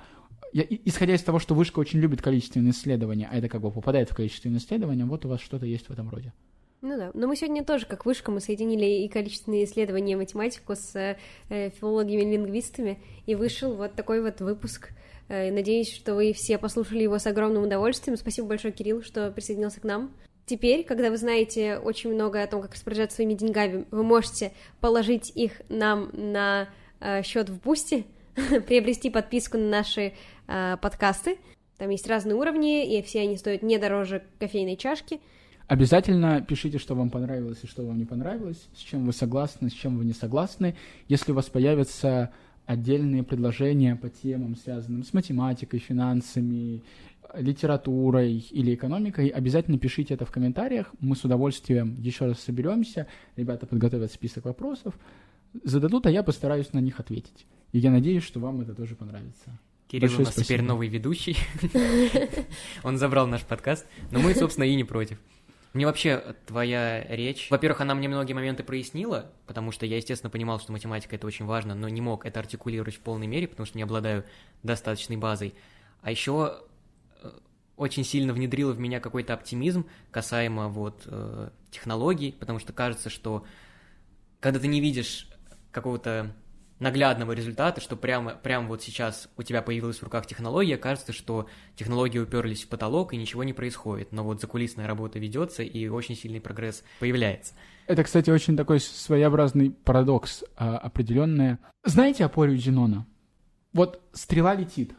я, исходя из того, что вышка очень любит количественные исследования, а это как бы попадает в количественные исследования, вот у вас что-то есть в этом роде.
Ну да, но мы сегодня тоже, как вышка, мы соединили и количественные исследования, и математику с э, филологами и лингвистами, и вышел вот такой вот выпуск. Э, надеюсь, что вы все послушали его с огромным удовольствием. Спасибо большое, Кирилл, что присоединился к нам. Теперь, когда вы знаете очень много о том, как распоряжаться своими деньгами, вы можете положить их нам на э, счет в Бусти, приобрести подписку на наши э, подкасты. Там есть разные уровни, и все они стоят не дороже кофейной чашки —
Обязательно пишите, что вам понравилось и что вам не понравилось, с чем вы согласны, с чем вы не согласны. Если у вас появятся отдельные предложения по темам, связанным с математикой, финансами, литературой или экономикой, обязательно пишите это в комментариях. Мы с удовольствием еще раз соберемся. Ребята подготовят список вопросов, зададут, а я постараюсь на них ответить. И я надеюсь, что вам это тоже понравится.
Кирилл Большое у нас спасибо. теперь новый ведущий. Он забрал наш подкаст, но мы, собственно, и не против. Мне вообще твоя речь... Во-первых, она мне многие моменты прояснила, потому что я, естественно, понимал, что математика — это очень важно, но не мог это артикулировать в полной мере, потому что не обладаю достаточной базой. А еще э, очень сильно внедрила в меня какой-то оптимизм касаемо вот э, технологий, потому что кажется, что когда ты не видишь какого-то наглядного результата, что прямо, прямо вот сейчас у тебя появилась в руках технология, кажется, что технологии уперлись в потолок и ничего не происходит. Но вот закулисная работа ведется и очень сильный прогресс появляется.
Это, кстати, очень такой своеобразный парадокс а, определенный. Знаете Апорию Зенона? вот стрела летит,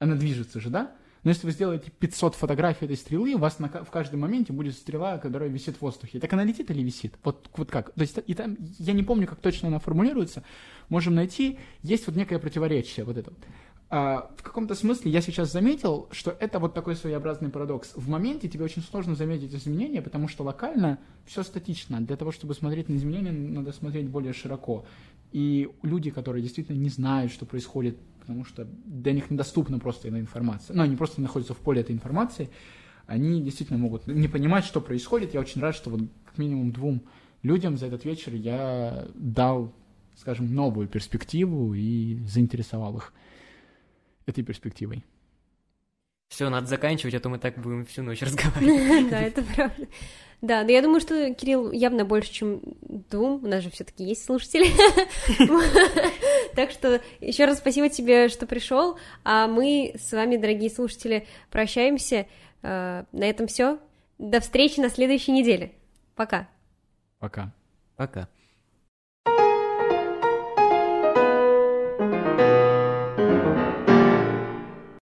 она движется же, да? Но если вы сделаете 500 фотографий этой стрелы, у вас на, в каждом моменте будет стрела, которая висит в воздухе. Так она летит или висит? Вот, вот как? То есть и там, я не помню, как точно она формулируется. Можем найти. Есть вот некое противоречие вот это. А, в каком-то смысле я сейчас заметил, что это вот такой своеобразный парадокс. В моменте тебе очень сложно заметить изменения, потому что локально все статично. Для того, чтобы смотреть на изменения, надо смотреть более широко. И люди, которые действительно не знают, что происходит потому что для них недоступна просто эта информация. Но они просто находятся в поле этой информации, они действительно могут не понимать, что происходит. Я очень рад, что вот как минимум двум людям за этот вечер я дал, скажем, новую перспективу и заинтересовал их этой перспективой.
Все, надо заканчивать, а то мы так будем всю ночь разговаривать.
Да, это правда. Да, но я думаю, что Кирилл явно больше, чем двум. У нас же все-таки есть слушатели. Так что еще раз спасибо тебе, что пришел. А мы с вами, дорогие слушатели, прощаемся. А, на этом все. До встречи на следующей неделе. Пока.
Пока.
Пока.